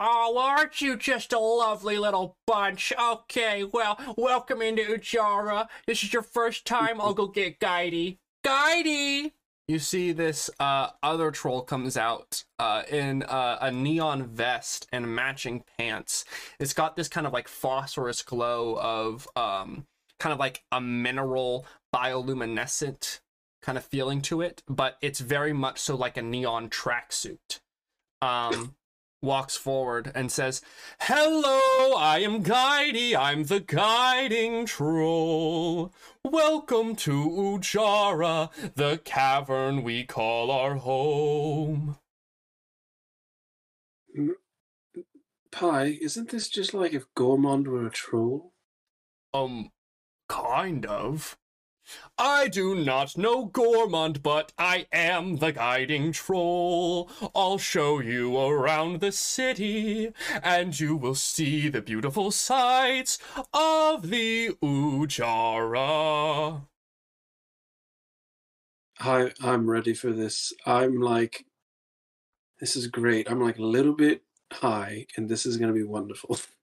Oh, aren't you just a lovely little bunch? Okay, well, welcome into Ujara. This is your first time. I'll go get Guidey. Guidey! You see this uh, other troll comes out uh, in uh, a neon vest and matching pants. It's got this kind of like phosphorus glow of um, kind of like a mineral bioluminescent kind of feeling to it, but it's very much so like a neon tracksuit. Um, walks forward and says, Hello, I am Guidey. I'm the guiding troll. Welcome to Ujara, the cavern we call our home. Pye, isn't this just like if Gormond were a troll? Um, kind of. I do not know Gormond, but I am the guiding troll. I'll show you around the city, and you will see the beautiful sights of the Ujara. I I'm ready for this. I'm like, this is great. I'm like a little bit high, and this is gonna be wonderful.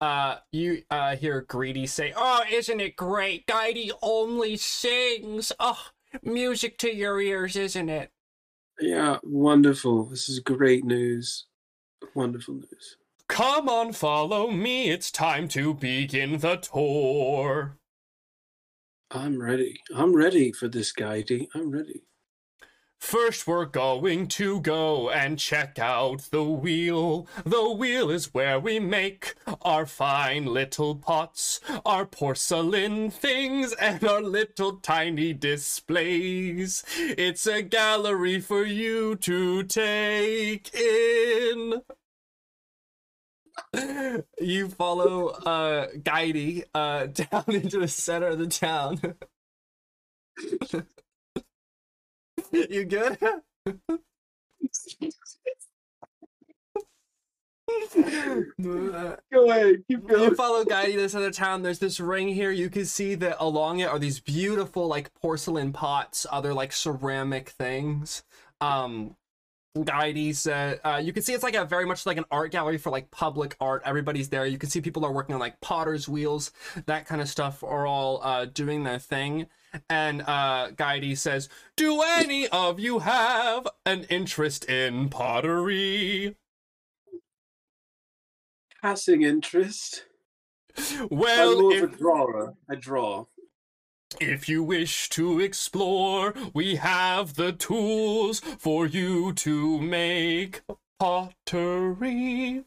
Uh, you uh hear Greedy say, "Oh, isn't it great? Guidey only sings. Oh, music to your ears, isn't it?" yeah, wonderful. This is great news. Wonderful news. Come on, follow me. It's time to begin the tour. I'm ready. I'm ready for this, Guidey. I'm ready. First, we're going to go and check out the wheel. The wheel is where we make our fine little pots, our porcelain things, and our little tiny displays. It's a gallery for you to take in. You follow uh Guidey uh down into the center of the town. you good? Go ahead. Keep you follow Guidey to this other town. There's this ring here. You can see that along it are these beautiful like porcelain pots, other like ceramic things. Um Guidey said uh, you can see it's like a very much like an art gallery for like public art. Everybody's there. You can see people are working on like potter's wheels, that kind of stuff are all uh doing their thing. And uh Guidey says, Do any of you have an interest in pottery? Passing interest. Well, I'm more if- of a drawer. I draw. If you wish to explore, we have the tools for you to make pottery.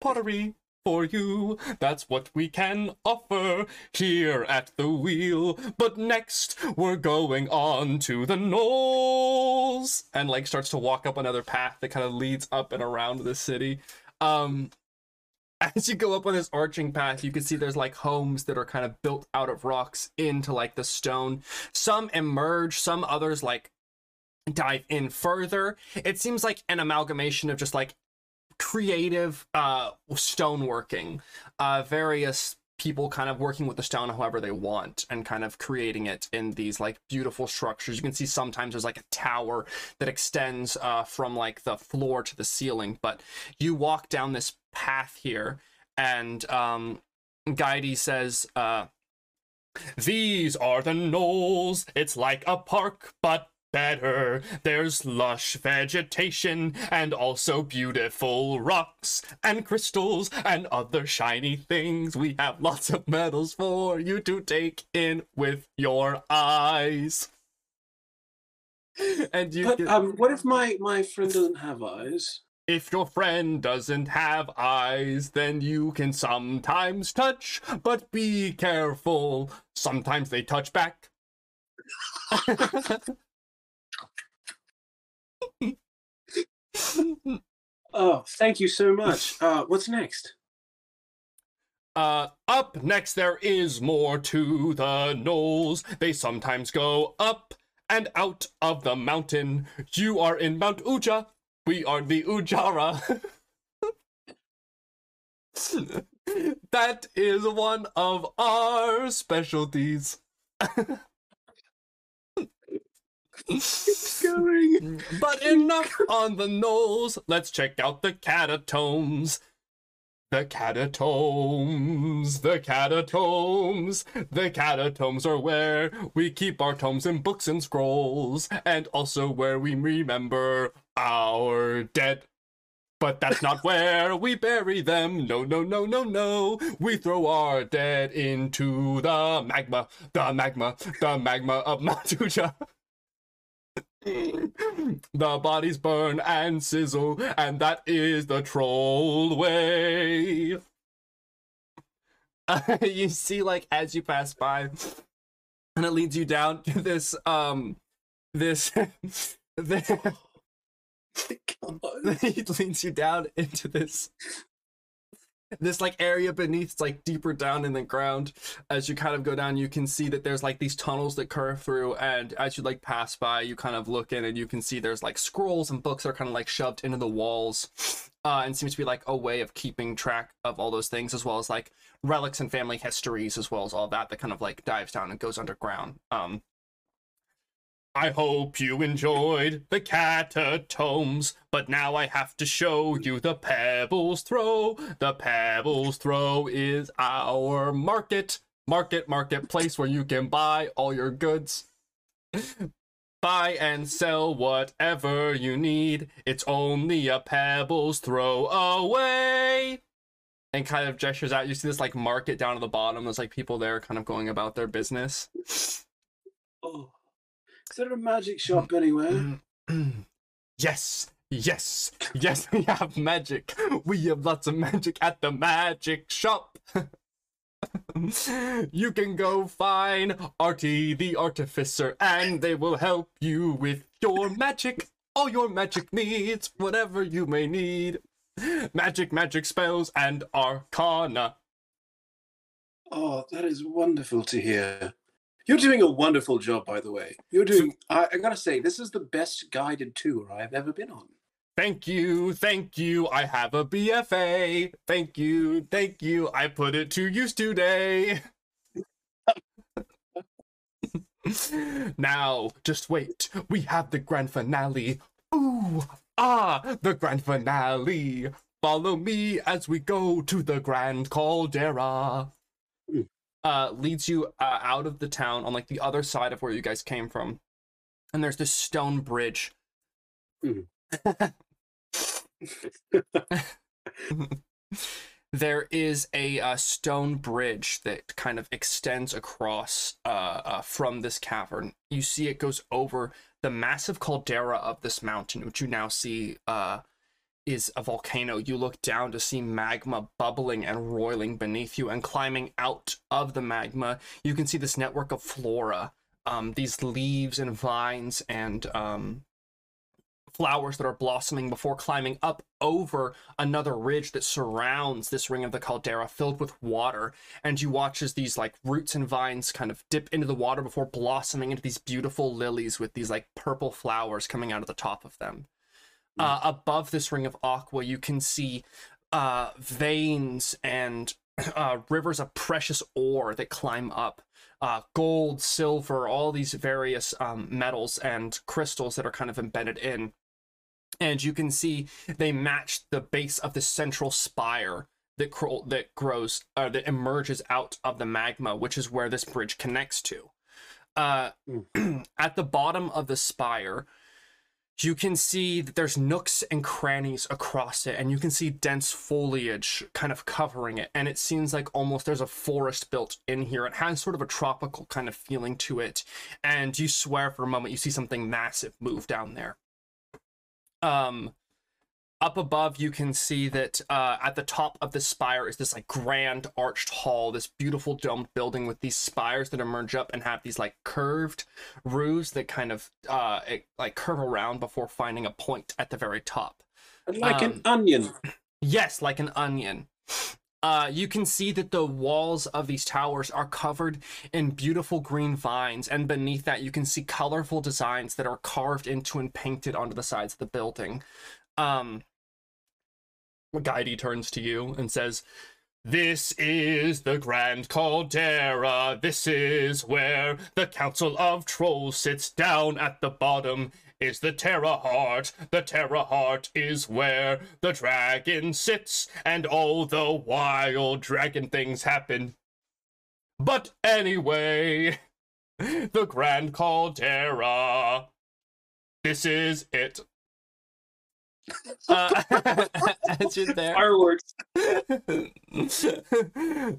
Pottery for you. That's what we can offer here at the wheel. But next, we're going on to the knolls. And like starts to walk up another path that kind of leads up and around the city. Um, as you go up on this arching path, you can see there's like homes that are kind of built out of rocks into like the stone. Some emerge, some others like dive in further. It seems like an amalgamation of just like creative uh stoneworking. Uh various people kind of working with the stone however they want and kind of creating it in these like beautiful structures. You can see sometimes there's like a tower that extends uh from like the floor to the ceiling, but you walk down this path here and um Guidey says uh these are the knolls. It's like a park, but better. There's lush vegetation and also beautiful rocks and crystals and other shiny things. We have lots of metals for you to take in with your eyes. And you But can- um, what if my my friend doesn't have eyes? If your friend doesn't have eyes, then you can sometimes touch, but be careful. Sometimes they touch back. Oh, thank you so much. Uh, what's next? Uh, up next, there is more to the knolls. They sometimes go up and out of the mountain. You are in Mount Uja. We are the Ujara. that is one of our specialties. Going. But enough on the knolls. Let's check out the catacombs. The catacombs, the catacombs, the catacombs are where we keep our tomes and books and scrolls, and also where we remember our dead. But that's not where we bury them. No, no, no, no, no. We throw our dead into the magma, the magma, the magma of Mount. the bodies burn and sizzle, and that is the troll way. Uh, you see, like as you pass by, and it leads you down to this, um, this, this it leads you down into this this like area beneath it's like deeper down in the ground. As you kind of go down you can see that there's like these tunnels that curve through and as you like pass by you kind of look in and you can see there's like scrolls and books that are kind of like shoved into the walls uh, and seems to be like a way of keeping track of all those things as well as like relics and family histories as well as all that that kind of like dives down and goes underground. Um I hope you enjoyed the catacombs, but now I have to show you the Pebbles Throw. The Pebbles Throw is our market, market, marketplace where you can buy all your goods. buy and sell whatever you need. It's only a Pebbles Throw away. And kind of gestures out. You see this like market down at the bottom. There's like people there kind of going about their business. Oh. Is there a magic shop anywhere? Mm, mm. yes, yes, yes, we have magic. We have lots of magic at the magic shop. you can go find Artie the artificer, and they will help you with your magic. All your magic needs, whatever you may need. Magic, magic spells, and arcana. Oh, that is wonderful to hear. You're doing a wonderful job, by the way. You're doing. I, I gotta say, this is the best guided tour I've ever been on. Thank you, thank you. I have a BFA. Thank you, thank you. I put it to use today. now, just wait. We have the grand finale. Ooh, ah, the grand finale. Follow me as we go to the grand caldera. Uh, leads you uh, out of the town on like the other side of where you guys came from, and there's this stone bridge. There is a uh, stone bridge that kind of extends across uh, uh, from this cavern. You see it goes over the massive caldera of this mountain, which you now see uh, is a volcano. You look down to see magma bubbling and roiling beneath you, and climbing out of the magma, you can see this network of flora. Um, these leaves and vines and um, flowers that are blossoming before climbing up over another ridge that surrounds this ring of the caldera filled with water and you watch as these like roots and vines kind of dip into the water before blossoming into these beautiful lilies with these like purple flowers coming out of the top of them uh, above this ring of aqua you can see uh, veins and uh, rivers of precious ore that climb up uh, gold, silver, all these various um, metals and crystals that are kind of embedded in. And you can see they match the base of the central spire that cro- that grows uh, that emerges out of the magma, which is where this bridge connects to. Uh, at the bottom of the spire, you can see that there's nooks and crannies across it and you can see dense foliage kind of covering it and it seems like almost there's a forest built in here. It has sort of a tropical kind of feeling to it and you swear for a moment you see something massive move down there. Um up above you can see that uh, at the top of the spire is this like grand arched hall this beautiful domed building with these spires that emerge up and have these like curved roofs that kind of uh it, like curve around before finding a point at the very top Like Um, an onion. yes like an onion uh, you can see that the walls of these towers are covered in beautiful green vines, and beneath that, you can see colorful designs that are carved into and painted onto the sides of the building. Um, Guidey turns to you and says, This is the Grand Caldera. This is where the Council of Trolls sits down at the bottom. Is the Terra Heart. The Terra Heart is where the dragon sits, and all the wild dragon things happen. But anyway, the Grand Caldera. This is it. Uh, as you're there, Fireworks.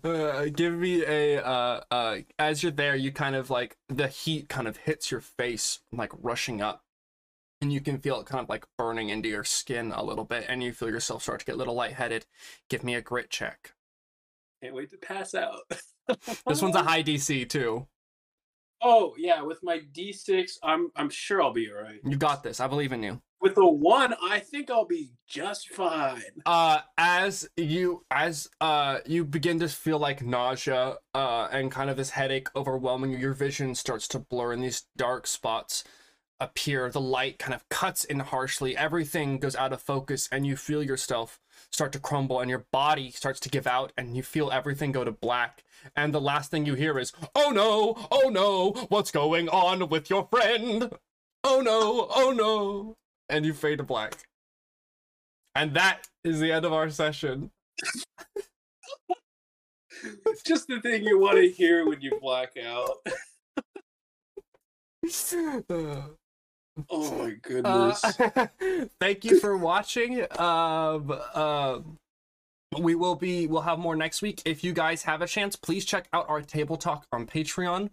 uh, give me a uh, uh, as you're there, you kind of like the heat kind of hits your face, like rushing up, and you can feel it kind of like burning into your skin a little bit, and you feel yourself start to get a little lightheaded. Give me a grit check. Can't wait to pass out. This one's a high DC too. Oh yeah, with my D6, I'm I'm sure I'll be alright. You got this. I believe in you. With a one, I think I'll be just fine. uh as you as uh you begin to feel like nausea uh and kind of this headache overwhelming you your vision starts to blur in these dark spots appear the light kind of cuts in harshly everything goes out of focus and you feel yourself start to crumble and your body starts to give out and you feel everything go to black and the last thing you hear is oh no oh no what's going on with your friend oh no oh no and you fade to black and that is the end of our session. It's just the thing you want to hear when you black out. Oh my Uh, goodness. thank you for watching. Um, uh, we will be we'll have more next week. If you guys have a chance, please check out our table talk on Patreon.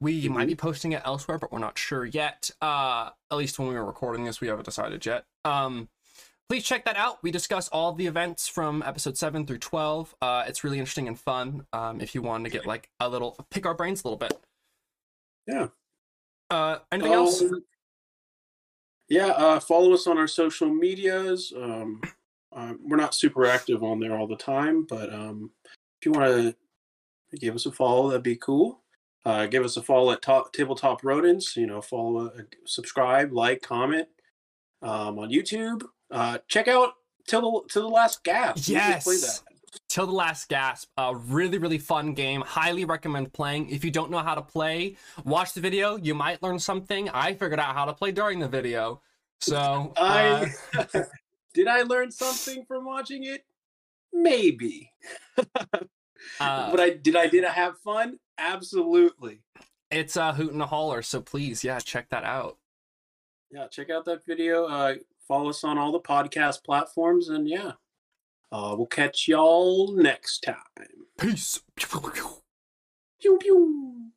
We might be posting it elsewhere, but we're not sure yet. Uh, at least when we were recording this, we haven't decided yet. Um, please check that out. We discuss all the events from episode seven through twelve. Uh, it's really interesting and fun. Um, if you want to get like a little pick our brains a little bit. Yeah. Uh, anything else? Yeah, uh, follow us on our social medias. Um, uh, we're not super active on there all the time, but um, if you want to give us a follow, that'd be cool. Uh, give us a follow at top, Tabletop Rodents. You know, follow, uh, subscribe, like, comment um, on YouTube. Uh, check out till the, till the last gasp. We just played Yes. Till the Last Gasp. A really, really fun game. Highly recommend playing. If you don't know how to play, watch the video. You might learn something. I figured out how to play during the video. So, uh, I did I learn something from watching it? Maybe. uh, but I did I did I have fun? Absolutely. it's a hoot and a holler. So please, yeah, check that out. Yeah, check out that video. Uh follow us on all the podcast platforms and yeah. Uh we'll catch y'all next time. Peace. Pew pew.